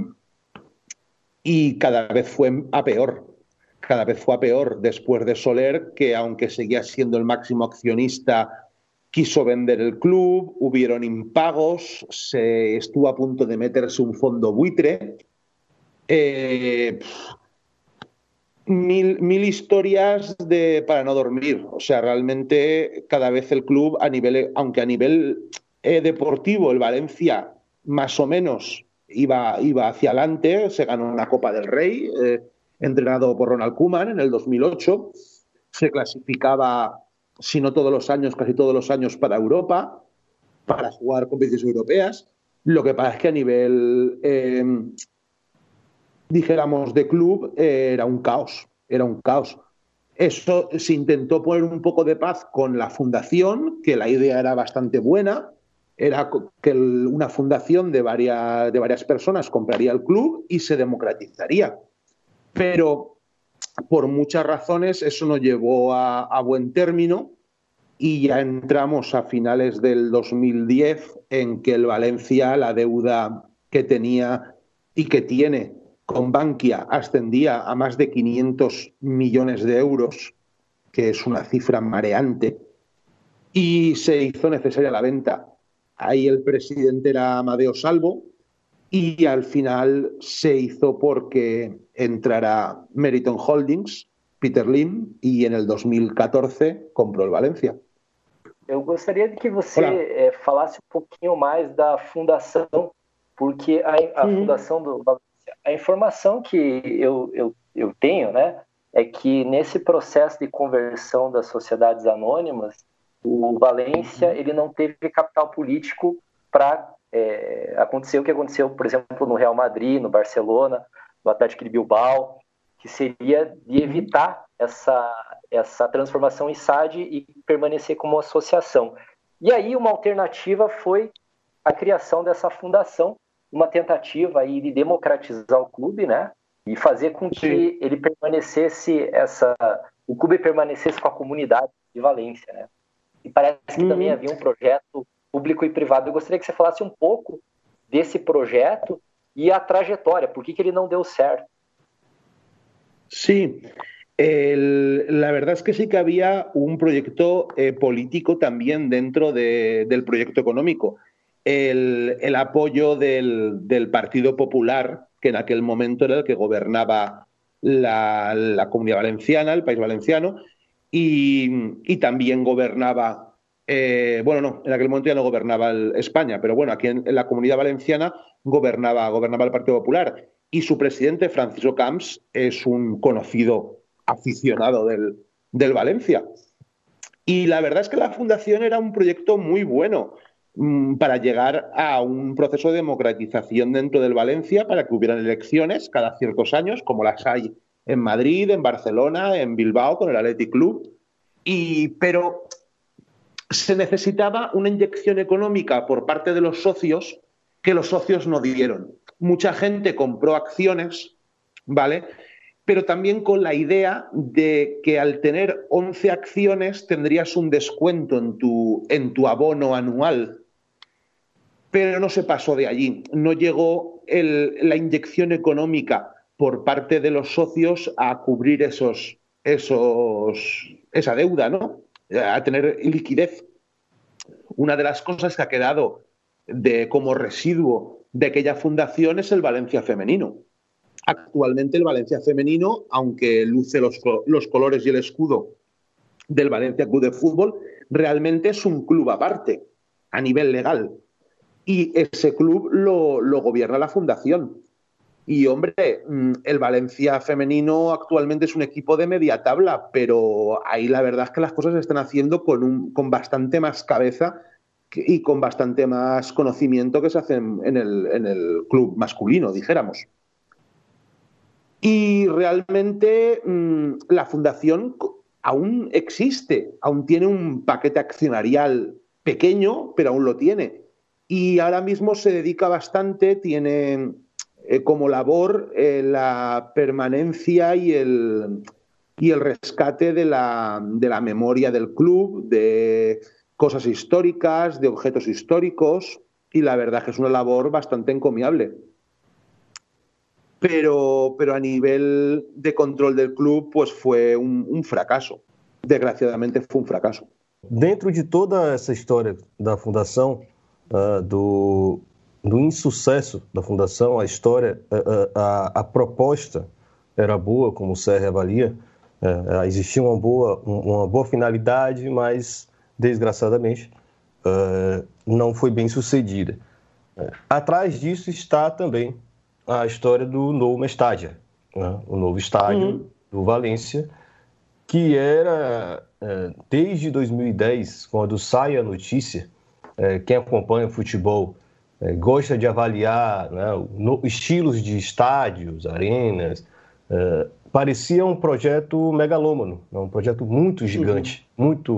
cada vez fue a peor. Cada vez fue a peor después de Soler, que aunque seguía siendo el máximo accionista, quiso vender el club, hubieron impagos, se estuvo a punto de meterse un fondo buitre. Eh, mil, mil, historias de, para no dormir. O sea, realmente cada vez el club, a nivel, aunque a nivel eh, deportivo, el Valencia más o menos iba, iba hacia adelante, se ganó una Copa del Rey, eh, entrenado por Ronald Koeman en el 2008, se clasificaba, si no todos los años, casi todos los años para Europa, para jugar competiciones europeas. Lo que pasa es que a nivel, eh, dijéramos, de club, eh, era un caos, era un caos. Eso se intentó poner un poco de paz con la fundación, que la idea era bastante buena, era que una fundación de varias, de varias personas compraría el club y se democratizaría. Pero por muchas razones eso no llevó a, a buen término y ya entramos a finales del 2010 en que el Valencia, la deuda que tenía y que tiene con Bankia ascendía a más de 500 millones de euros, que es una cifra mareante, y se hizo necesaria la venta. Ahí el presidente era Amadeo Salvo y al final se hizo porque entrara Meriton Holdings, Peter Lim, y en el 2014 compró el Valencia. Eu gostaria de que você eh, falasse um pouquinho mais da fundação, porque a, a uhum. fundação do a informação que eu, eu, eu tenho, né, é que nesse processo de conversão das sociedades anônimas, o Valência uhum. ele não teve capital político para é, acontecer o que aconteceu, por exemplo, no Real Madrid, no Barcelona, no Atlético de Bilbao, que seria de uhum. evitar essa, essa transformação em SAD e permanecer como associação. E aí uma alternativa foi a criação dessa fundação, uma tentativa aí de democratizar o clube, né? E fazer com que Sim. ele permanecesse essa, o clube permanecesse com a comunidade de Valência, né? E parece que uhum. também havia um projeto público e privado. Eu gostaria que você falasse um pouco desse projeto e a trajetória, por que, que ele não deu certo. Sí, la verdad es que sí que había un proyecto eh, político también dentro de, del proyecto económico. El, apoyo del, del, Partido Popular, que en aquel momento era el que gobernaba la, la comunidad valenciana, el país valenciano, y, y también gobernaba, eh, bueno, no, en aquel momento ya no gobernaba España, pero bueno, aquí en, la comunidad valenciana gobernaba, gobernaba el Partido Popular y su presidente, Francisco Camps, es un conocido aficionado del, del Valencia. Y la verdad es que la fundación era un proyecto muy bueno mmm, para llegar a un proceso de democratización dentro del Valencia, para que hubieran elecciones cada ciertos años, como las hay en Madrid, en Barcelona, en Bilbao con el Athletic Club. Y, pero se necesitaba una inyección económica por parte de los socios que los socios no dieron. Mucha gente compró acciones, ¿vale? pero también con la idea de que al tener 11 acciones tendrías un descuento en tu, en tu abono anual. Pero no se pasó de allí, no llegó la inyección económica por parte de los socios a cubrir esos, esos, esa deuda, ¿no? A tener liquidez. Una de las cosas que ha quedado de, como residuo de aquella fundación es el Valencia femenino. Actualmente el Valencia femenino, aunque luce los, los colores y el escudo del Valencia Club de Fútbol, realmente es un club aparte, a nivel legal. Y ese club lo, lo gobierna la fundación. Y hombre, mm, el Valencia femenino actualmente es un equipo de media tabla, pero ahí la verdad es que las cosas se están haciendo con, un, con bastante más cabeza y con bastante más conocimiento que se hacen en el, en el club masculino, dijéramos. Y realmente mm, la fundación aún existe, aún tiene un paquete accionarial pequeño, pero aún lo tiene. Y ahora mismo se dedica bastante, tiene eh, como labor eh, la permanencia y el, y el rescate de la, de la memoria del club, de cosas históricas, de objetos históricos, y la verdad que es una labor bastante encomiable. Pero, pero a nivel de control del club, pues fue un, un fracaso. Desgraciadamente fue un fracaso. Dentro de toda essa história da fundação, uh, do, do insucesso da fundação, a história, a, a, a proposta era boa, como o Serra avalia, uh, existia uma boa, uma boa finalidade, mas desgraçadamente uh, não foi bem sucedida. Atrás disso está também a história do novo estádio, né? o novo estádio uhum. do Valência, que era desde 2010, quando sai a notícia, quem acompanha o futebol é, gosta de avaliar né, no, estilos de estádios, arenas. É, parecia um projeto megalômano, né, um projeto muito gigante, uhum. muito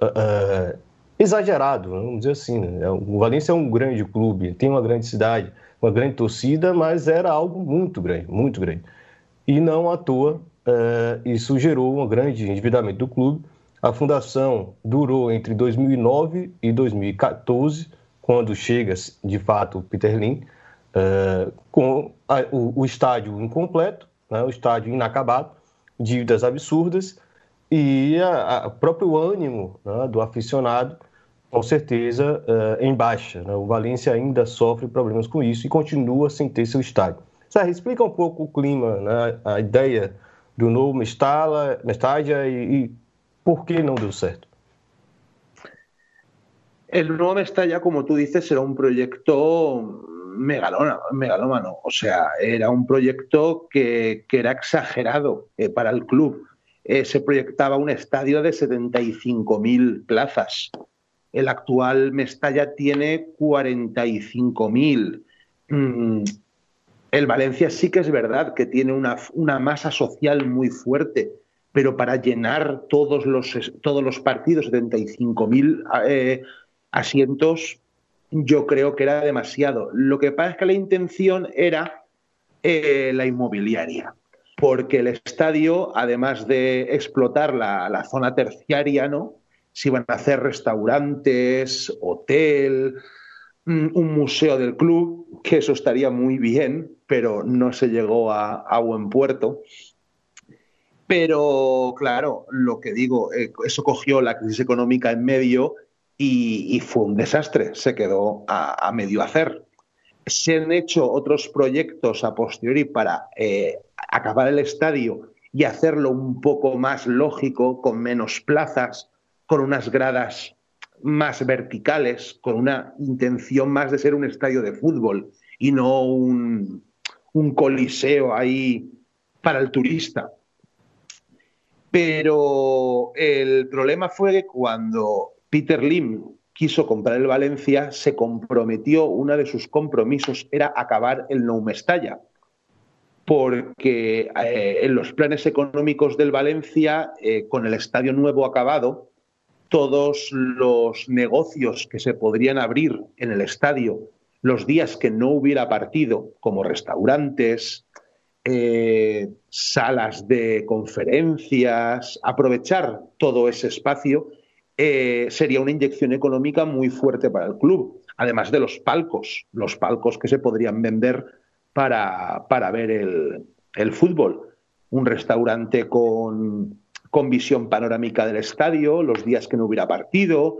uh, uh, exagerado, vamos dizer assim. Né? O Valência é um grande clube, tem uma grande cidade, uma grande torcida, mas era algo muito grande, muito grande. E não à toa, uh, isso gerou um grande endividamento do clube. A fundação durou entre 2009 e 2014 quando chega, de fato, o Peter Lim, uh, com a, o, o, estádio incompleto, né, o estádio inacabado, dívidas absurdas e o próprio ânimo né, do aficionado, com certeza, uh, em baixa. Né? O Valência ainda sofre problemas com isso e continua sem ter seu estádio. Sarra, explica um pouco o clima, né, a ideia do novo Mestala, Mestádia e, e por que não deu certo. El nuevo Mestalla, como tú dices, era un proyecto megalómano. O sea, era un proyecto que, era exagerado eh, para el club. Eh, se proyectaba un estadio de 75.000 plazas. El actual Mestalla tiene 45.000. Mm, el Valencia sí que es verdad que tiene una, una masa social muy fuerte, pero para llenar todos los, todos los partidos, 75.000 eh, asientos yo creo que era demasiado. Lo que pasa es que la intención era eh, la inmobiliaria, porque el estadio, además de explotar la, zona terciaria, ¿no? Se iban a hacer restaurantes, hotel, mm, un museo del club, que eso estaría muy bien, pero no se llegó a, buen puerto. Pero claro, lo que digo, eh, eso cogió la crisis económica en medio y, fue un desastre, se quedó a, medio hacer. Se han hecho otros proyectos a posteriori para eh, acabar el estadio y hacerlo un poco más lógico, con menos plazas, con unas gradas más verticales, con una intención más de ser un estadio de fútbol y no un, un coliseo ahí para el turista. Pero el problema fue que cuando Peter Lim quiso comprar el Valencia, se comprometió, uno de sus compromisos era acabar el Nou Mestalla, porque eh, en los planes económicos del Valencia, eh, con el estadio nuevo acabado, todos los negocios que se podrían abrir en el estadio los días que no hubiera partido, como restaurantes, eh, salas de conferencias, aprovechar todo ese espacio, eh, sería una inyección económica muy fuerte para el club, además de los palcos, los palcos que se podrían vender para, ver el, fútbol. Un restaurante con, con visión panorámica del estadio, los días que no hubiera partido.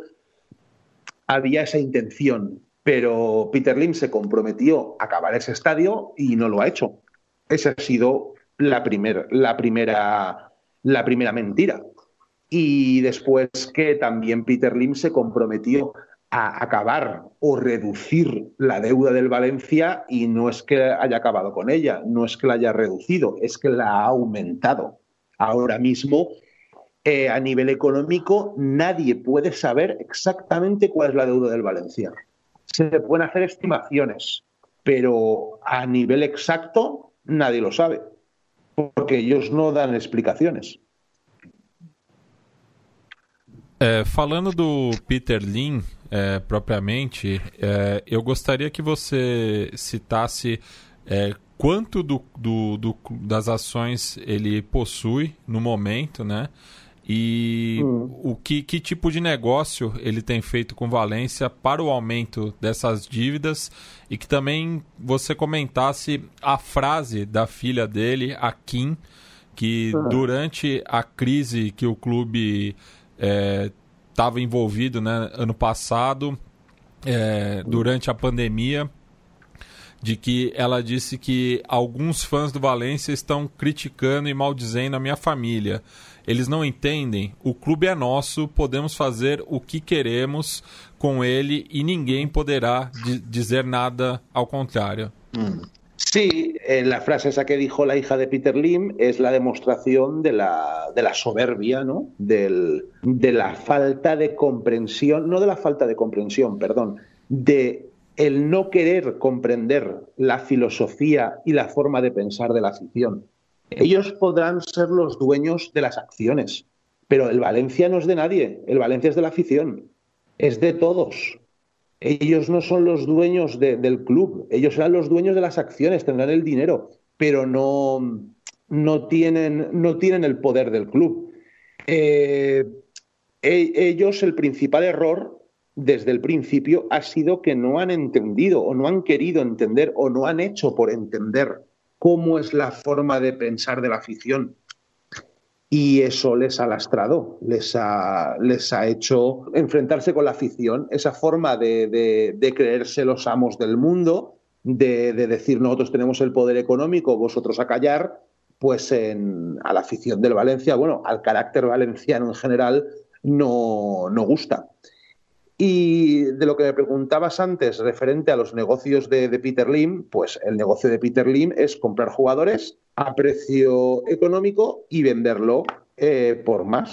Había esa intención, pero Peter Lim se comprometió a acabar ese estadio y no lo ha hecho. Esa ha sido la, la, primera, la primera mentira. Y después que también Peter Lim se comprometió a acabar o reducir la deuda del Valencia y no es que haya acabado con ella, no es que la haya reducido, es que la ha aumentado. Ahora mismo, eh, a nivel económico, nadie puede saber exactamente cuál es la deuda del Valencia. Se pueden hacer estimaciones, pero a nivel exacto nadie lo sabe, porque ellos no dan explicaciones. É, falando do Peter Lin é, propriamente, é, eu gostaria que você citasse é, quanto do, do, do, das ações ele possui no momento, né? E hum. o que, que tipo de negócio ele tem feito com Valência para o aumento dessas dívidas e que também você comentasse a frase da filha dele, a Kim, que uhum. durante a crise que o clube estava é, envolvido né, ano passado, é, durante a pandemia, de que ela disse que alguns fãs do Valência estão criticando e maldizendo a minha família. Eles não entendem. O clube é nosso, podemos fazer o que queremos com ele y ninguém poderá decir nada al contrario. Mm. Sí, eh, la frase esa que dijo la hija de Peter Lim es la demostración de la, de la soberbia, ¿no? Del, de la falta de comprensión, no de la falta de comprensión, perdón, de el no querer comprender la filosofía y la forma de pensar de la afición. Ellos podrán ser los dueños de las acciones, pero el Valencia no es de nadie, el Valencia es de la afición es de todos. Ellos no son los dueños del club, ellos serán los dueños de las acciones, tendrán el dinero, pero no, no, tienen, no tienen el poder del club. Eh, e, ellos, el principal error desde el principio ha sido que no han entendido o no han querido entender o no han hecho por entender cómo es la forma de pensar de la afición y eso les ha lastrado, les ha, les ha hecho enfrentarse con la afición, esa forma de, creerse los amos del mundo, de, decir nosotros tenemos el poder económico, vosotros a callar, pues en, a la afición del Valencia, bueno, al carácter valenciano en general no, no gusta. Y de lo que me preguntabas antes referente a los negocios de, Peter Lim, pues el negocio de Peter Lim es comprar jugadores a precio económico y venderlo eh, por más.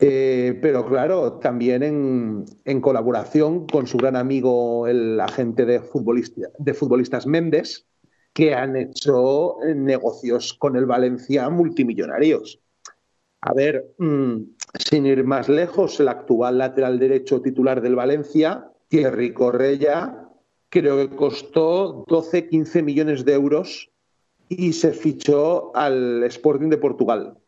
Eh, pero claro, también en, colaboración con su gran amigo, el agente de, futbolistas Méndez, que han hecho negocios con el Valencia multimillonarios. A ver, mm, sin ir más lejos, el actual lateral derecho titular del Valencia, Thierry Correia, creo que costó 12-15 millones de euros y se fichó al Sporting de Portugal.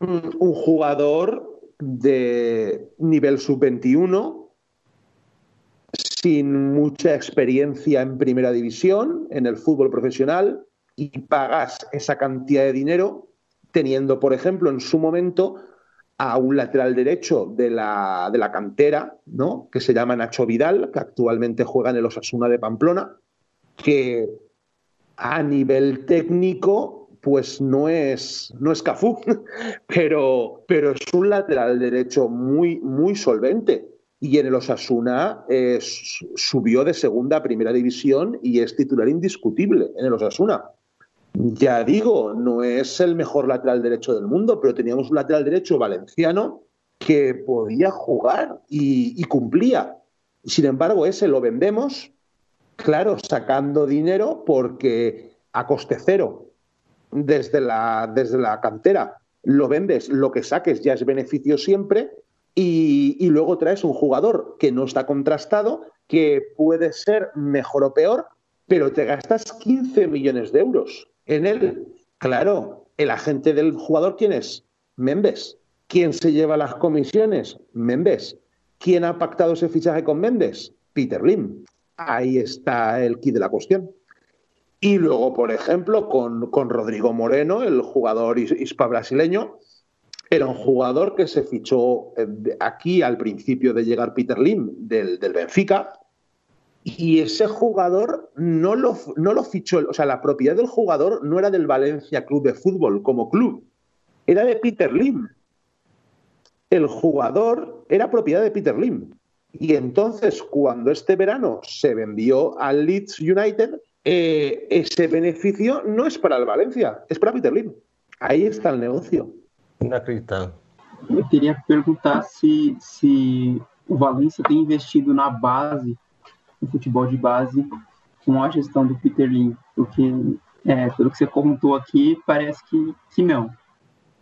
Un jugador de nivel sub-21, sin mucha experiencia en primera división, en el fútbol profesional, y pagas esa cantidad de dinero teniendo, por ejemplo, en su momento a un lateral derecho de la, de la cantera, ¿no? que se llama Nacho Vidal, que actualmente juega en el Osasuna de Pamplona, que a nivel técnico, pues no es, no es Cafú, pero, pero es un lateral derecho muy, muy solvente. Y en el Osasuna eh, subió de segunda a primera división y es titular indiscutible en el Osasuna. Ya digo, no es el mejor lateral derecho del mundo, pero teníamos un lateral derecho valenciano que podía jugar y, y cumplía. Sin embargo, ese lo vendemos claro, sacando dinero porque a coste cero desde la, desde la cantera lo vendes, lo que saques ya es beneficio siempre y, y, luego traes un jugador que no está contrastado, que puede ser mejor o peor, pero te gastas 15 millones de euros en él. Claro, el agente del jugador, ¿quién es? Membes. ¿Quién se lleva las comisiones? Membes. ¿Quién ha pactado ese fichaje con Mendes? Peter Lim. Ahí está el kit de la cuestión. Y luego, por ejemplo, con, con Rodrigo Moreno, el jugador hispa-brasileño, era un jugador que se fichó eh, aquí al principio de llegar Peter Lim del, del Benfica, y ese jugador no lo, no lo fichó, o sea, la propiedad del jugador no era del Valencia Club de Fútbol como club, era de Peter Lim. El jugador era propiedad de Peter Lim. Y entonces, cuando este verano se vendió al Leeds United, eh, ese beneficio no es para el Valencia, es para Peter Lim. Ahí está el negocio. Inacreditável. Eu queria perguntar se, se o Valência tem investido na base, no futebol de base, com a gestão do Peter Lim, porque, é, pelo que você contou aqui, parece que, que não.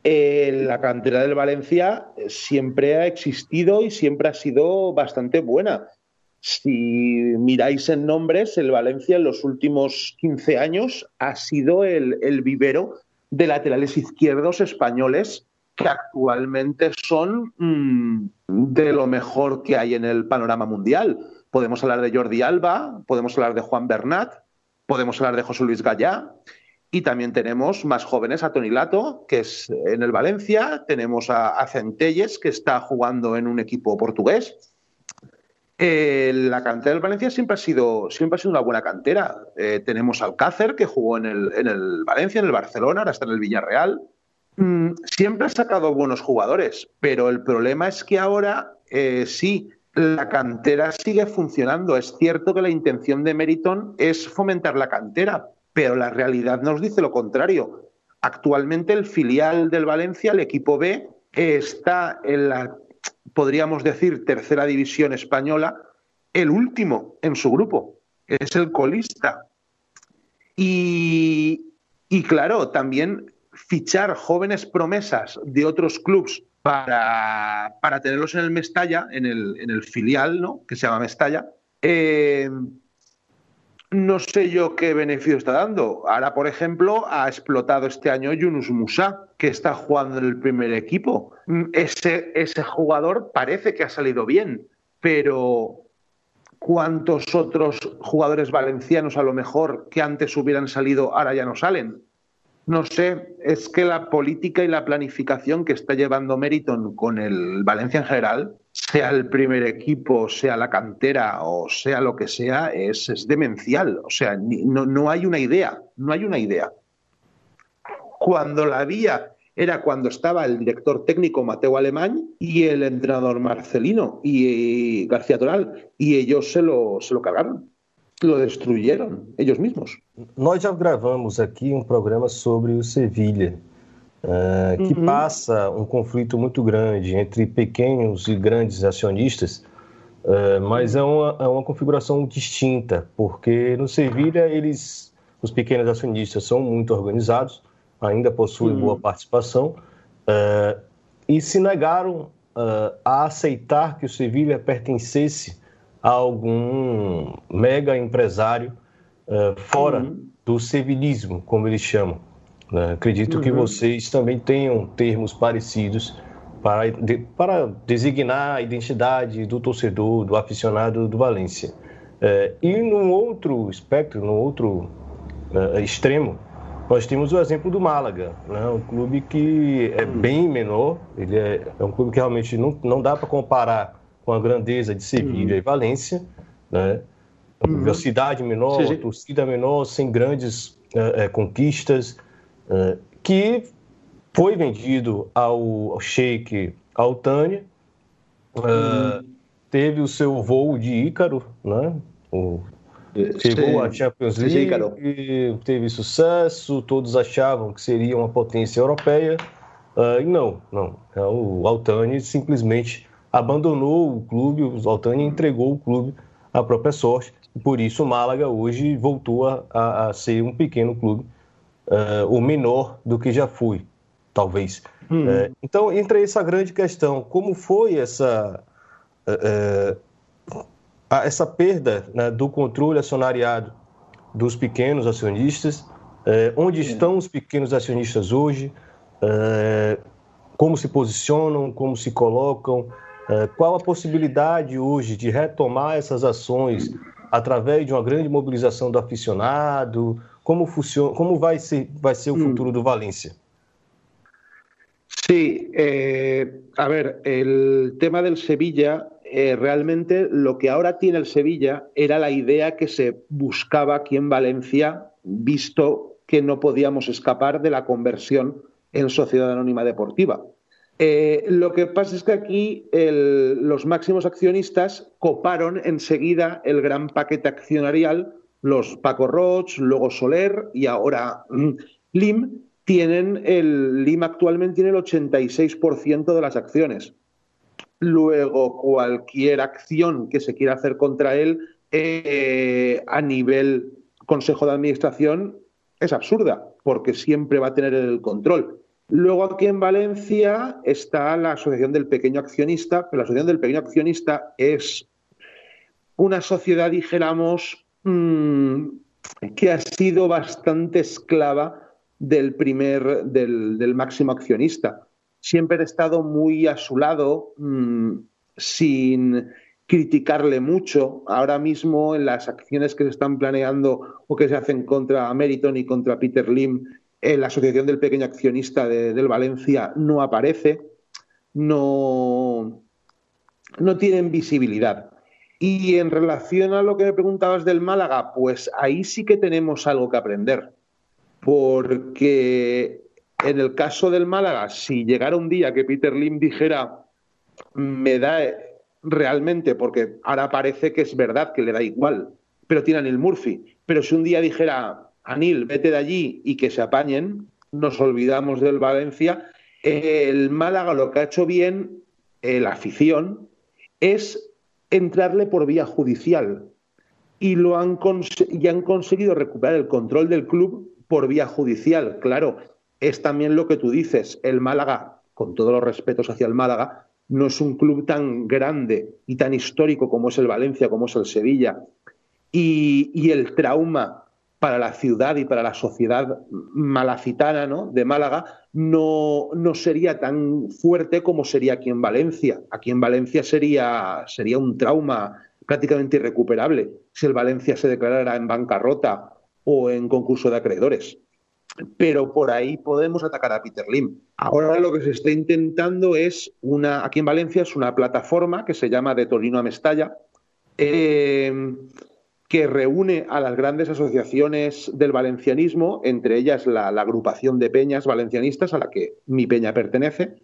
Eh, la cantera del Valencia siempre ha existido y siempre ha sido bastante buena. Si miráis en nombres, el Valencia en los últimos 15 años ha sido el, vivero de laterales izquierdos españoles que actualmente son mmm, de lo mejor que hay en el panorama mundial. Podemos hablar de Jordi Alba, podemos hablar de Juan Bernat, podemos hablar de José Luis Gallá, y también tenemos más jóvenes a Tony Lato, que es en el Valencia, tenemos a, a Centelles, que está jugando en un equipo portugués. Eh, la cantera del Valencia siempre ha sido, siempre ha sido una buena cantera. Eh, tenemos al Cácer, que jugó en el, en el, Valencia, en el Barcelona, ahora está en el Villarreal. Mm, siempre ha sacado buenos jugadores, pero el problema es que ahora eh, sí, la cantera sigue funcionando. Es cierto que la intención de Meriton es fomentar la cantera, pero la realidad nos dice lo contrario. Actualmente el filial del Valencia, el equipo B, está en la podríamos decir, tercera división española, el último en su grupo, es el colista. Y, y claro, también fichar jóvenes promesas de otros clubes para, para tenerlos en el Mestalla, en el, en el, filial, ¿no? que se llama Mestalla, eh, no sé yo qué beneficio está dando. Ahora, por ejemplo, ha explotado este año Yunus Musa, que está jugando en el primer equipo. Ese, ese jugador parece que ha salido bien, pero ¿cuántos otros jugadores valencianos a lo mejor que antes hubieran salido ahora ya no salen? No sé, es que la política y la planificación que está llevando Meriton con el Valencia en general, sea el primer equipo, sea la cantera o sea lo que sea, es, es demencial. O sea, no, no hay una idea, no hay una idea. Cuando la había era cuando estaba el director técnico Mateo Alemán y el entrenador Marcelino y, García Toral, y ellos se lo, se lo cargaron. Lo destruyeron ellos mesmos. Nós já gravamos aqui um programa sobre o Sevilha, uh, que uhum. passa um conflito muito grande entre pequenos e grandes acionistas, uh, mas é uma, é uma configuração distinta, porque no Sevilha eles, os pequenos acionistas são muito organizados, ainda possuem uhum. boa participação, uh, e se negaram a aceitar que o Sevilha pertencesse a algum mega empresário uh, fora uhum. do civilismo, como eles chamam. Né? Acredito uhum. que vocês também tenham termos parecidos para, de, para designar a identidade do torcedor, do aficionado do Valência. Uh, e no outro espectro, no outro uh, extremo, nós temos o exemplo do Málaga, né? um clube que é uhum. bem menor, ele é, é um clube que realmente não, não dá para comparar com a grandeza de Sevilha uhum. e Valência, né? Uhum. Velocidade menor, Sim. torcida menor, sem grandes é, conquistas, é, que foi vendido ao, ao Sheik Altani, uhum. teve o seu voo de Ícaro, né? O, chegou à Champions League, teve sucesso, todos achavam que seria uma potência europeia, uh, e não, não. O Altani simplesmente abandonou o clube, o Altani entregou o clube à própria sorte. Por isso o Málaga hoje voltou a, a ser um pequeno clube, uh, o menor do que já foi, talvez. Hum. Uh, então entra essa grande questão: como foi essa, uh, essa perda né, do controle acionariado dos pequenos acionistas onde estão os pequenos acionistas hoje? Como se posicionam? Como se colocam? É, qual a possibilidade hoje de retomar essas ações através de uma grande mobilização do aficionado? Como funciona? Como vai ser, vai ser o futuro do Valência? Sí, eh, a ver, el tema del Sevilla, eh, realmente lo que ahora tiene el Sevilla era la idea que se buscaba aquí en Valencia, visto que no podíamos escapar de la conversión en sociedad anónima deportiva. Eh, lo que pasa es que aquí los máximos accionistas coparon enseguida el gran paquete accionarial, los Paco Roch, luego Soler y ahora mm, Lim, tienen el Lim actualmente tiene el 86% de las acciones. Luego, cualquier acción que se quiera hacer contra él eh, a nivel Consejo de Administración es absurda, porque siempre va a tener el control. Luego aquí en Valencia está la Asociación del Pequeño Accionista, pero la Asociación del Pequeño Accionista es una sociedad, dijéramos, mm, que ha sido bastante esclava del primer, del, máximo accionista. Siempre he estado muy a su lado, mm, sin criticarle mucho. Ahora mismo en las acciones que se están planeando o que se hacen contra Meriton y contra Peter Lim, la Asociación del Pequeño Accionista del Valencia no aparece, no, no tienen visibilidad. Y en relación a lo que me preguntabas del Málaga, pues ahí sí que tenemos algo que aprender porque en el caso del Málaga, si llegara un día que Peter Lim dijera, me da realmente, porque ahora parece que es verdad que le da igual, pero tiene a Neil Murphy, pero si un día dijera, Anil, vete de allí y que se apañen, nos olvidamos del Valencia, el Málaga lo que ha hecho bien, eh, la afición, es entrarle por vía judicial y, lo han y han conseguido recuperar el control del club por vía judicial. Claro, es también lo que tú dices. El Málaga, con todos los respetos hacia el Málaga, no es un club tan grande y tan histórico como es el Valencia, como es el Sevilla. Y, el trauma para la ciudad y para la sociedad malacitana ¿no? de Málaga no, no, sería tan fuerte como sería aquí en Valencia. Aquí en Valencia sería, sería un trauma prácticamente irrecuperable si el Valencia se declarara en bancarrota o en concurso de acreedores. Pero por ahí podemos atacar a Peter Lim. Ahora lo que se está intentando es una, aquí en Valencia es una plataforma que se llama de Torino a Mestalla, em, que reúne a las grandes asociaciones del valencianismo, entre ellas la, agrupación de peñas valencianistas a la que mi peña pertenece,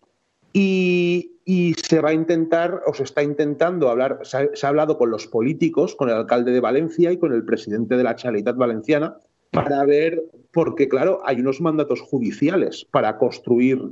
y, se va a intentar, o se está intentando hablar, se ha, hablado con los políticos, con el alcalde de Valencia y con el presidente de la Generalitat Valenciana, para ver, porque claro, hay unos mandatos judiciales para construir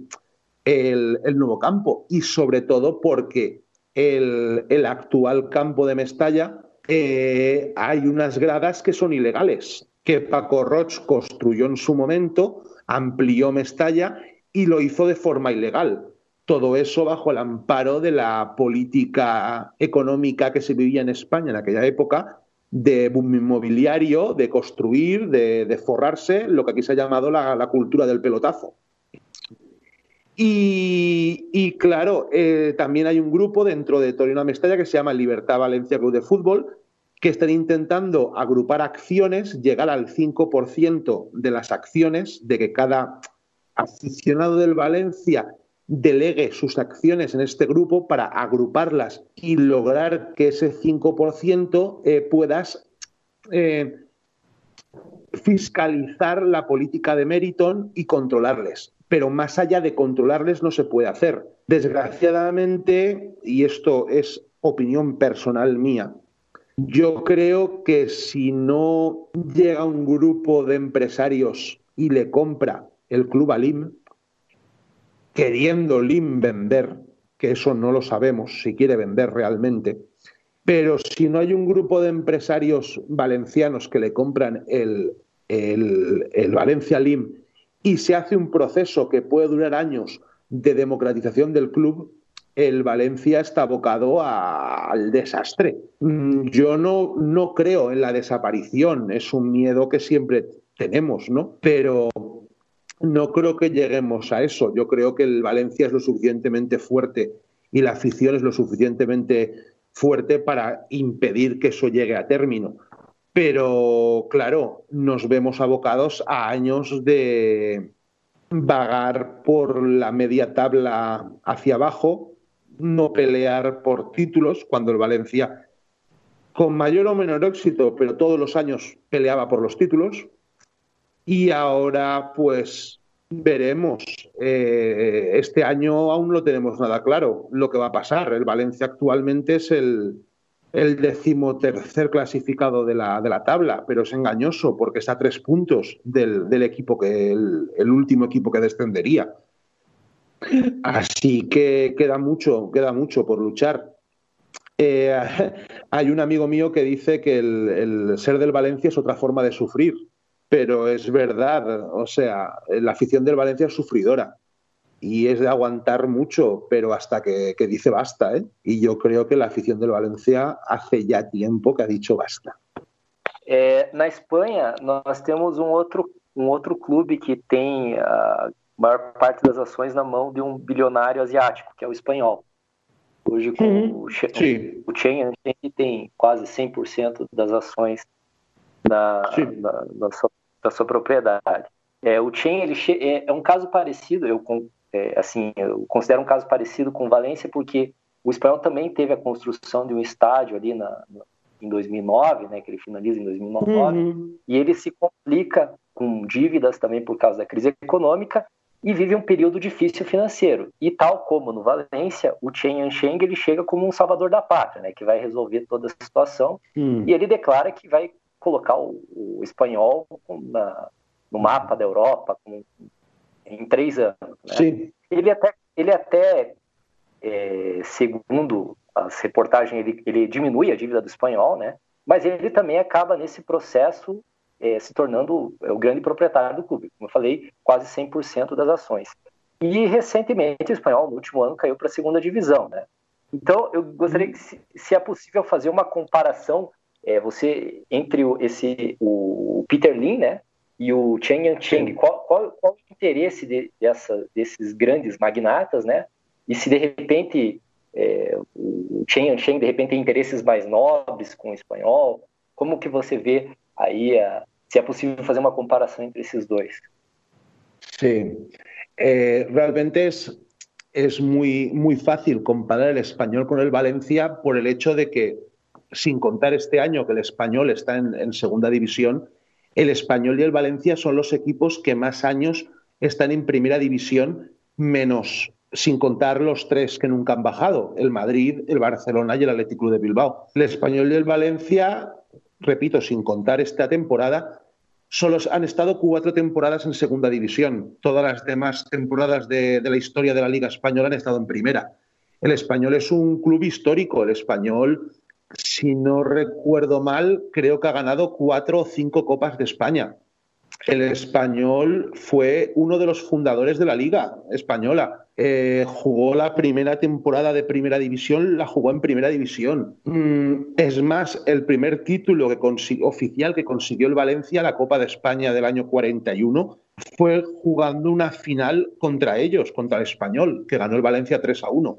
el, nuevo campo y sobre todo porque el, el actual campo de Mestalla eh, hay unas gradas que son ilegales, que Paco Roch construyó en su momento, amplió Mestalla y lo hizo de forma ilegal. Todo eso bajo el amparo de la política económica que se vivía en España en aquella época, de boom inmobiliario, de construir, de, forrarse, lo que aquí se ha llamado la, cultura del pelotazo. Y, claro, eh, también hay un grupo dentro de Torino Mestalla que se llama Libertad Valencia Club de Fútbol, que están intentando agrupar acciones, llegar al 5% de las acciones, de que cada aficionado del Valencia delegue sus acciones en este grupo para agruparlas y lograr que ese 5% eh, puedas eh, fiscalizar la política de Meriton y controlarles. Pero más allá de controlarles no se puede hacer. Desgraciadamente, y esto es opinión personal mía, yo creo que si no llega un grupo de empresarios y le compra el Club Alim, queriendo Lim vender, que eso no lo sabemos si quiere vender realmente, pero si no hay un grupo de empresarios valencianos que le compran el, el, Valencia Lim y se hace un proceso que puede durar años de democratización del club, el Valencia está abocado al desastre. Mm, yo no, no creo en la desaparición, es un miedo que siempre tenemos, ¿no? Pero no creo que lleguemos a eso. Yo creo que el Valencia es lo suficientemente fuerte y la afición es lo suficientemente fuerte para impedir que eso llegue a término. Pero claro, nos vemos abocados a años de vagar por la media tabla hacia abajo, no pelear por títulos, cuando el Valencia, con mayor o menor éxito, pero todos los años peleaba por los títulos, y ahora pues veremos. Eh, este año aún no tenemos nada claro lo que va a pasar. El Valencia actualmente es el, el decimotercer clasificado de la, de la, tabla, pero es engañoso porque está a tres puntos del, del equipo que el, último equipo que descendería. Así que queda mucho, queda mucho por luchar. Eh, hay un amigo mío que dice que el, el ser del Valencia es otra forma de sufrir pero es verdad, o sea, la afición del Valencia es sufridora y es de aguantar mucho, pero hasta que, que, dice basta, ¿eh? Y yo creo que la afición del Valencia hace ya tiempo que ha dicho basta. É, na Espanha, nós temos um outro, um outro clube que tem a maior parte das ações na mão de um bilionário asiático, que é o espanhol. Hoje, com uhum. o, Chen, o Chen tem quase 100% das ações na, na, na, sua, da sua propriedade. É, o Chen ele é, é, um caso parecido, eu, é, assim, eu considero um caso parecido com Valência, porque o espanhol também teve a construção de um estádio ali na, em 2009, né, que ele finaliza em 2009, uhum. e ele se complica com dívidas também por causa da crise econômica e vive um período difícil financeiro. E tal como no Valência, o Chen Yansheng ele chega como um salvador da pátria, né, que vai resolver toda a situação, uhum. e ele declara que vai colocar o, o espanhol na, no mapa da Europa com, em três anos. Né? Sim. Ele até, ele até é, segundo as reportagens, ele, ele diminui a dívida do espanhol, né? mas ele também acaba nesse processo é, se tornando o grande proprietário do clube. Como eu falei, quase 100% das ações. E recentemente o espanhol, no último ano, caiu para a segunda divisão. Né? Então, eu gostaria que, se, se é possível, fazer uma comparação é, você entre o, esse o Peter Lin, né, e o Chen Yancheng, qual, qual, qual o interesse de, dessa, desses grandes magnatas, né? E se de repente é, o Chen Yancheng de repente tem interesses mais nobres com o espanhol, como que você vê aí a, se é possível fazer uma comparação entre esses dois? Sí, eh, realmente es, es muy, muy fácil comparar el español con el Valencia por el hecho de que sin contar este año que el español está en, en, segunda división, el español y el Valencia son los equipos que más años están en primera división, menos sin contar los tres que nunca han bajado, el Madrid, el Barcelona y el Atlético de Bilbao. El español y el Valencia, repito, sin contar esta temporada, solo han estado cuatro temporadas en segunda división. Todas las demás temporadas de, de la historia de la Liga Española han estado en primera. El español es un club histórico, el español si no recuerdo mal, creo que ha ganado cuatro o cinco Copas de España. El español fue uno de los fundadores de la Liga Española. Eh, jugó la primera temporada de Primera División, la jugó en Primera División. Mm, es más, el primer título oficial que consiguió el Valencia, la Copa de España del año 41, fue jugando una final contra ellos, contra el español, que ganó el Valencia 3 a 1.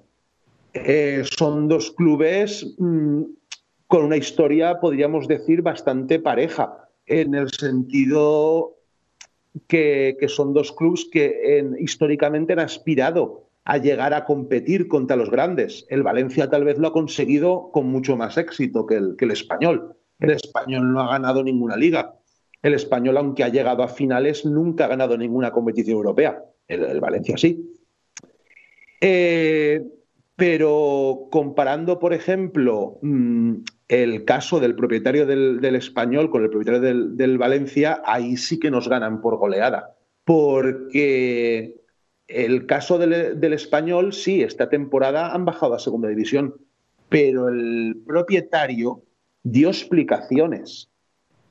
Eh, son dos clubes mm, con una historia, podríamos decir, bastante pareja, en el sentido que, son dos clubes que en, históricamente han aspirado a llegar a competir contra los grandes. El Valencia tal vez lo ha conseguido con mucho más éxito que el, que el español. El español no ha ganado ninguna liga. El español, aunque ha llegado a finales, nunca ha ganado ninguna competición europea. El, Valencia sí. Eh, pero comparando, por ejemplo, mmm, el caso del propietario del, del español con el propietario del, del, Valencia, ahí sí que nos ganan por goleada. Porque el caso del, del, español, sí, esta temporada han bajado a segunda división, pero el propietario dio explicaciones,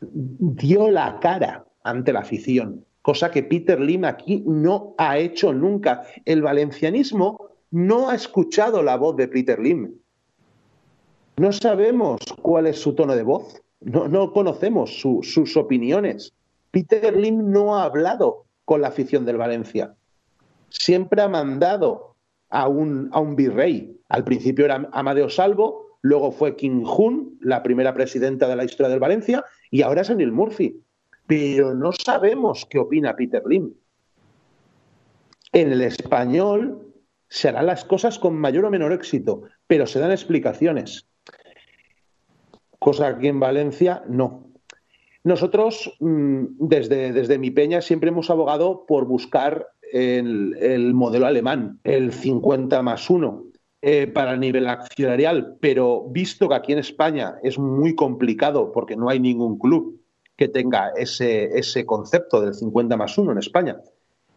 dio la cara ante la afición, cosa que Peter Lim aquí no ha hecho nunca. El valencianismo no ha escuchado la voz de Peter Lim. No sabemos cuál es su tono de voz, no, no conocemos su, sus opiniones. Peter Lim no ha hablado con la afición del Valencia. Siempre ha mandado a un, a un virrey. Al principio era Amadeo Salvo, luego fue Kim Jun, la primera presidenta de la historia del Valencia, y ahora es Anil Murphy. Pero no sabemos qué opina Peter Lim. En el español se harán las cosas con mayor o menor éxito, pero se dan explicaciones. Cosa que en Valencia no. Nosotros, mm, desde, desde mi peña, siempre hemos abogado por buscar el, el modelo alemán, el 50 más 1, eh, para el nivel accionarial, pero visto que aquí en España es muy complicado porque no hay ningún club que tenga ese, ese concepto del 50 más 1 en España,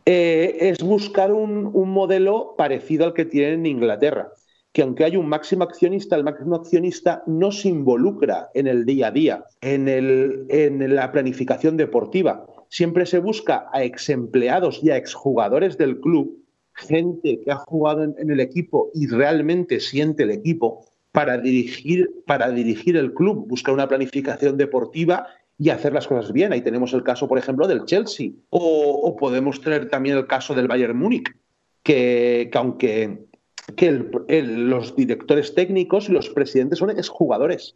eh, es buscar un, un, modelo parecido al que tienen en Inglaterra, que aunque hay un máximo accionista, el máximo accionista no se involucra en el día a día, en, el, en la planificación deportiva. Siempre se busca a ex empleados y a exjugadores del club, gente que ha jugado en, el equipo y realmente siente el equipo, para dirigir, para dirigir el club, buscar una planificación deportiva y hacer las cosas bien. Ahí tenemos el caso, por ejemplo, del Chelsea. O, o podemos tener también el caso del Bayern Múnich, que, que aunque que el, el, los directores técnicos y los presidentes son exjugadores.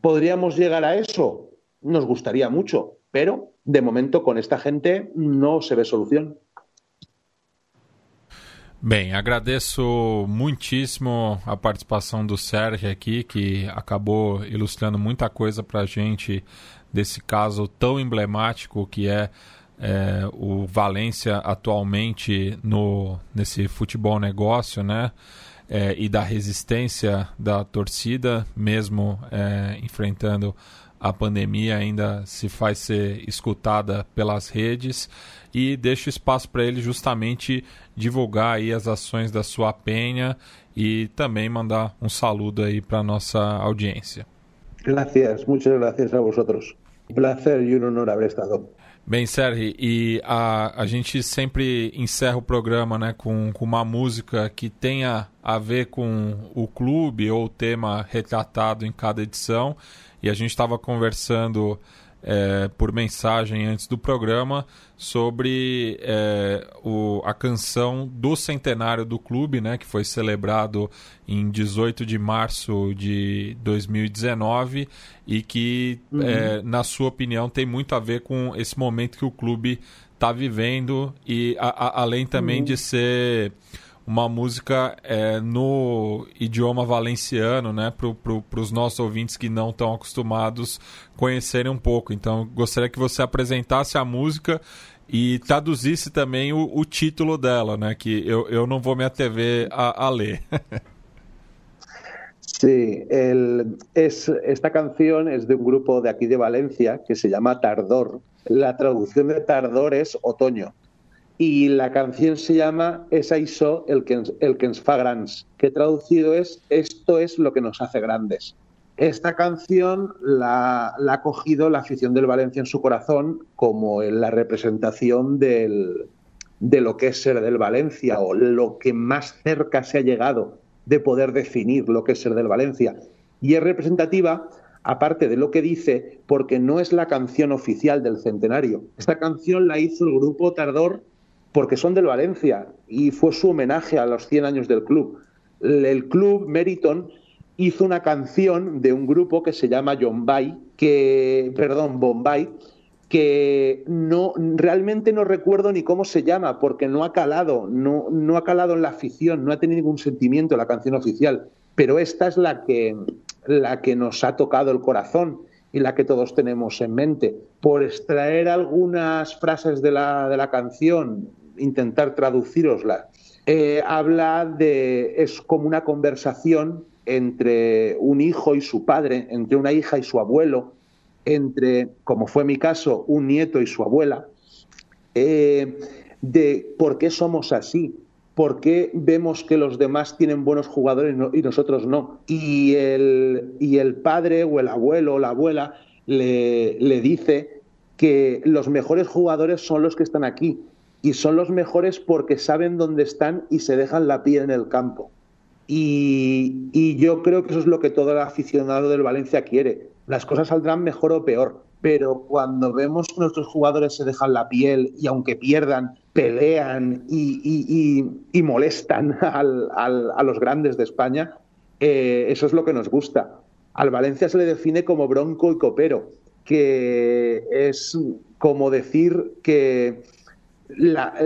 ¿Podríamos llegar a eso? Nos gustaría mucho, pero de momento con esta gente no se ve solución. Bem, agradeço muitíssimo a participação do Sérgio aqui, que acabou ilustrando muita coisa para a gente desse caso tão emblemático que é, é, o Valência atualmente no, nesse futebol negócio, né? É, e da resistência da torcida, mesmo é, enfrentando a pandemia, ainda se faz ser escutada pelas redes e deixo espaço para ele justamente divulgar aí as ações da sua penha e também mandar um saludo aí para nossa audiência. Gracias, muchas gracias a vosotros. Un placer y un honor haber estado. Bem, Sérgio, e a, a gente sempre encerra o programa né, com, com uma música que tenha a ver com o clube ou o tema retratado em cada edição. E a gente estava conversando é, por mensagem antes do programa sobre é, o, a canção do centenário do clube, né, que foi celebrado em 18 de março de 2019 e que, uhum. é, na sua opinião, tem muito a ver com esse momento que o clube está vivendo e a, a, além também uhum. de ser uma música é, no idioma valenciano, né, para pro, os nossos ouvintes que não estão acostumados conhecerem um pouco. Então, gostaria que você apresentasse a música e traduzisse também o, o título dela, né, que eu, eu não vou me atrever a, a ler. Sí, el, es, esta canción es de un grupo de aquí de Valencia que se llama Tardor. La traducción de Tardor es otoño. Y la canción se llama Es això el que, el que ens fa que traducido es Esto es lo que nos hace grandes. Esta canción la, la ha cogido la afición del Valencia en su corazón como en la representación del, de lo que es ser del Valencia o lo que más cerca se ha llegado de poder definir lo que es ser del Valencia. Y es representativa, aparte de lo que dice, porque no es la canción oficial del centenario. Esta canción la hizo el grupo Tardor porque son del Valencia y fue su homenaje a los 100 años del club. El club Meriton hizo una canción de un grupo que se llama Bombay, que, perdón, Bombay, que no realmente no recuerdo ni cómo se llama porque no ha calado, no, no ha calado en la afición, no ha tenido ningún sentimiento la canción oficial, pero esta es la que la que nos ha tocado el corazón y la que todos tenemos en mente. Por extraer algunas frases de la, de la canción, intentar traducirosla. Eh, habla de. es como una conversación entre un hijo y su padre, entre una hija y su abuelo, entre, como fue mi caso, un nieto y su abuela, eh, de por qué somos así, por qué vemos que los demás tienen buenos jugadores y nosotros no. Y el, y el padre o el abuelo o la abuela le, le dice que los mejores jugadores son los que están aquí y son los mejores porque saben dónde están y se dejan la piel en el campo. Y, y, yo creo que eso es lo que todo el aficionado del Valencia quiere. Las cosas saldrán mejor o peor, pero cuando vemos que nuestros jugadores se dejan la piel y aunque pierdan, pelean y, molestan a los grandes de España, eh, eso es lo que nos gusta. Al Valencia se le define como bronco y copero, que es como decir que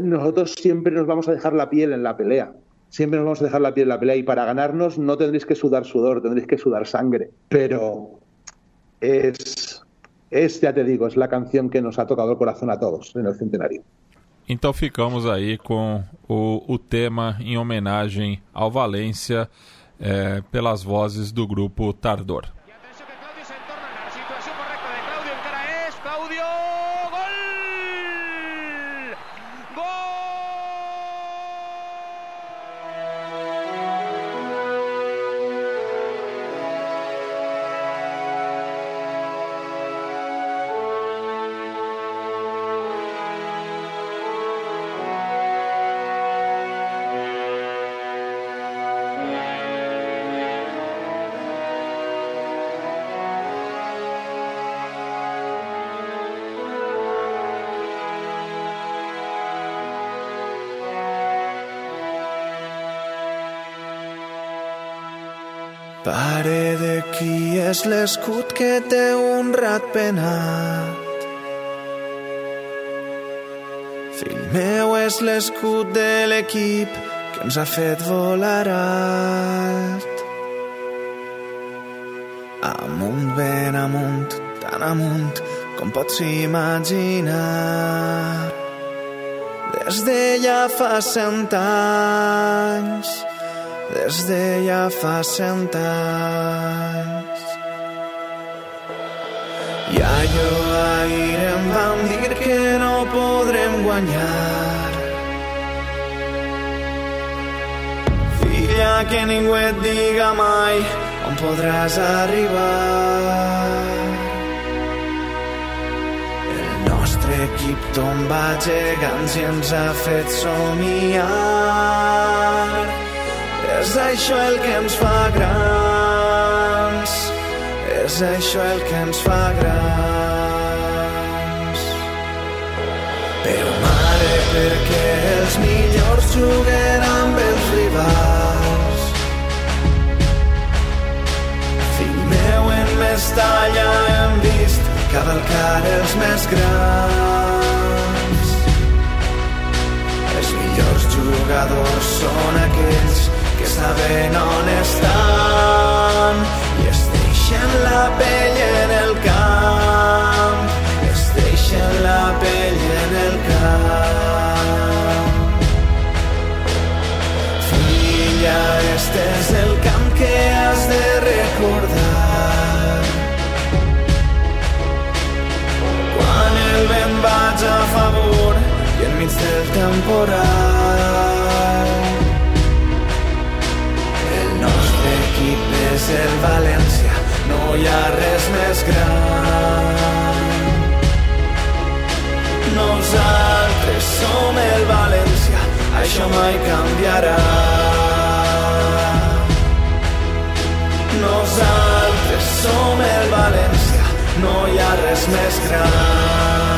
nosotros siempre nos vamos a dejar la piel en la pelea. Siempre nos vamos a dejar la piel en la pelea y para ganarnos no tendréis que sudar sudor, tendréis que sudar sangre. Pero es es, ya te digo, es la canción que nos ha tocado el corazón a todos en el centenario. Então ficamos aí com o, tema em homenagem ao Valência é, pelas vozes do grupo Tardor. És l'escut que té un rat penat. Fill meu és l'escut de l'equip que ens ha fet volar alt. Amunt, ben amunt, tan amunt com pots imaginar. Des de ja fa cent anys des de ja fa cent anys. I allò ahir em van dir que no podrem guanyar. Filla, que ningú et diga mai on podràs arribar. El nostre equip tomba gegants i ens ha fet somiar. És això el que ens fa grans. És això el que ens fa grans. Però mare, perquè els millors juguen amb els rivals. Fill meu, en Mestalla hem vist cavalcar els més grans. Els millors jugadors són aquells que saben on estan i es deixen la pell en el camp. Es deixen la pell en el camp. Filla, este és el camp que has de recordar. Quan el vent vaig a favor i enmig del temporal és el València, no hi ha res més gran. Nosaltres som el València, això mai canviarà. Nosaltres som el València, no hi ha res més gran.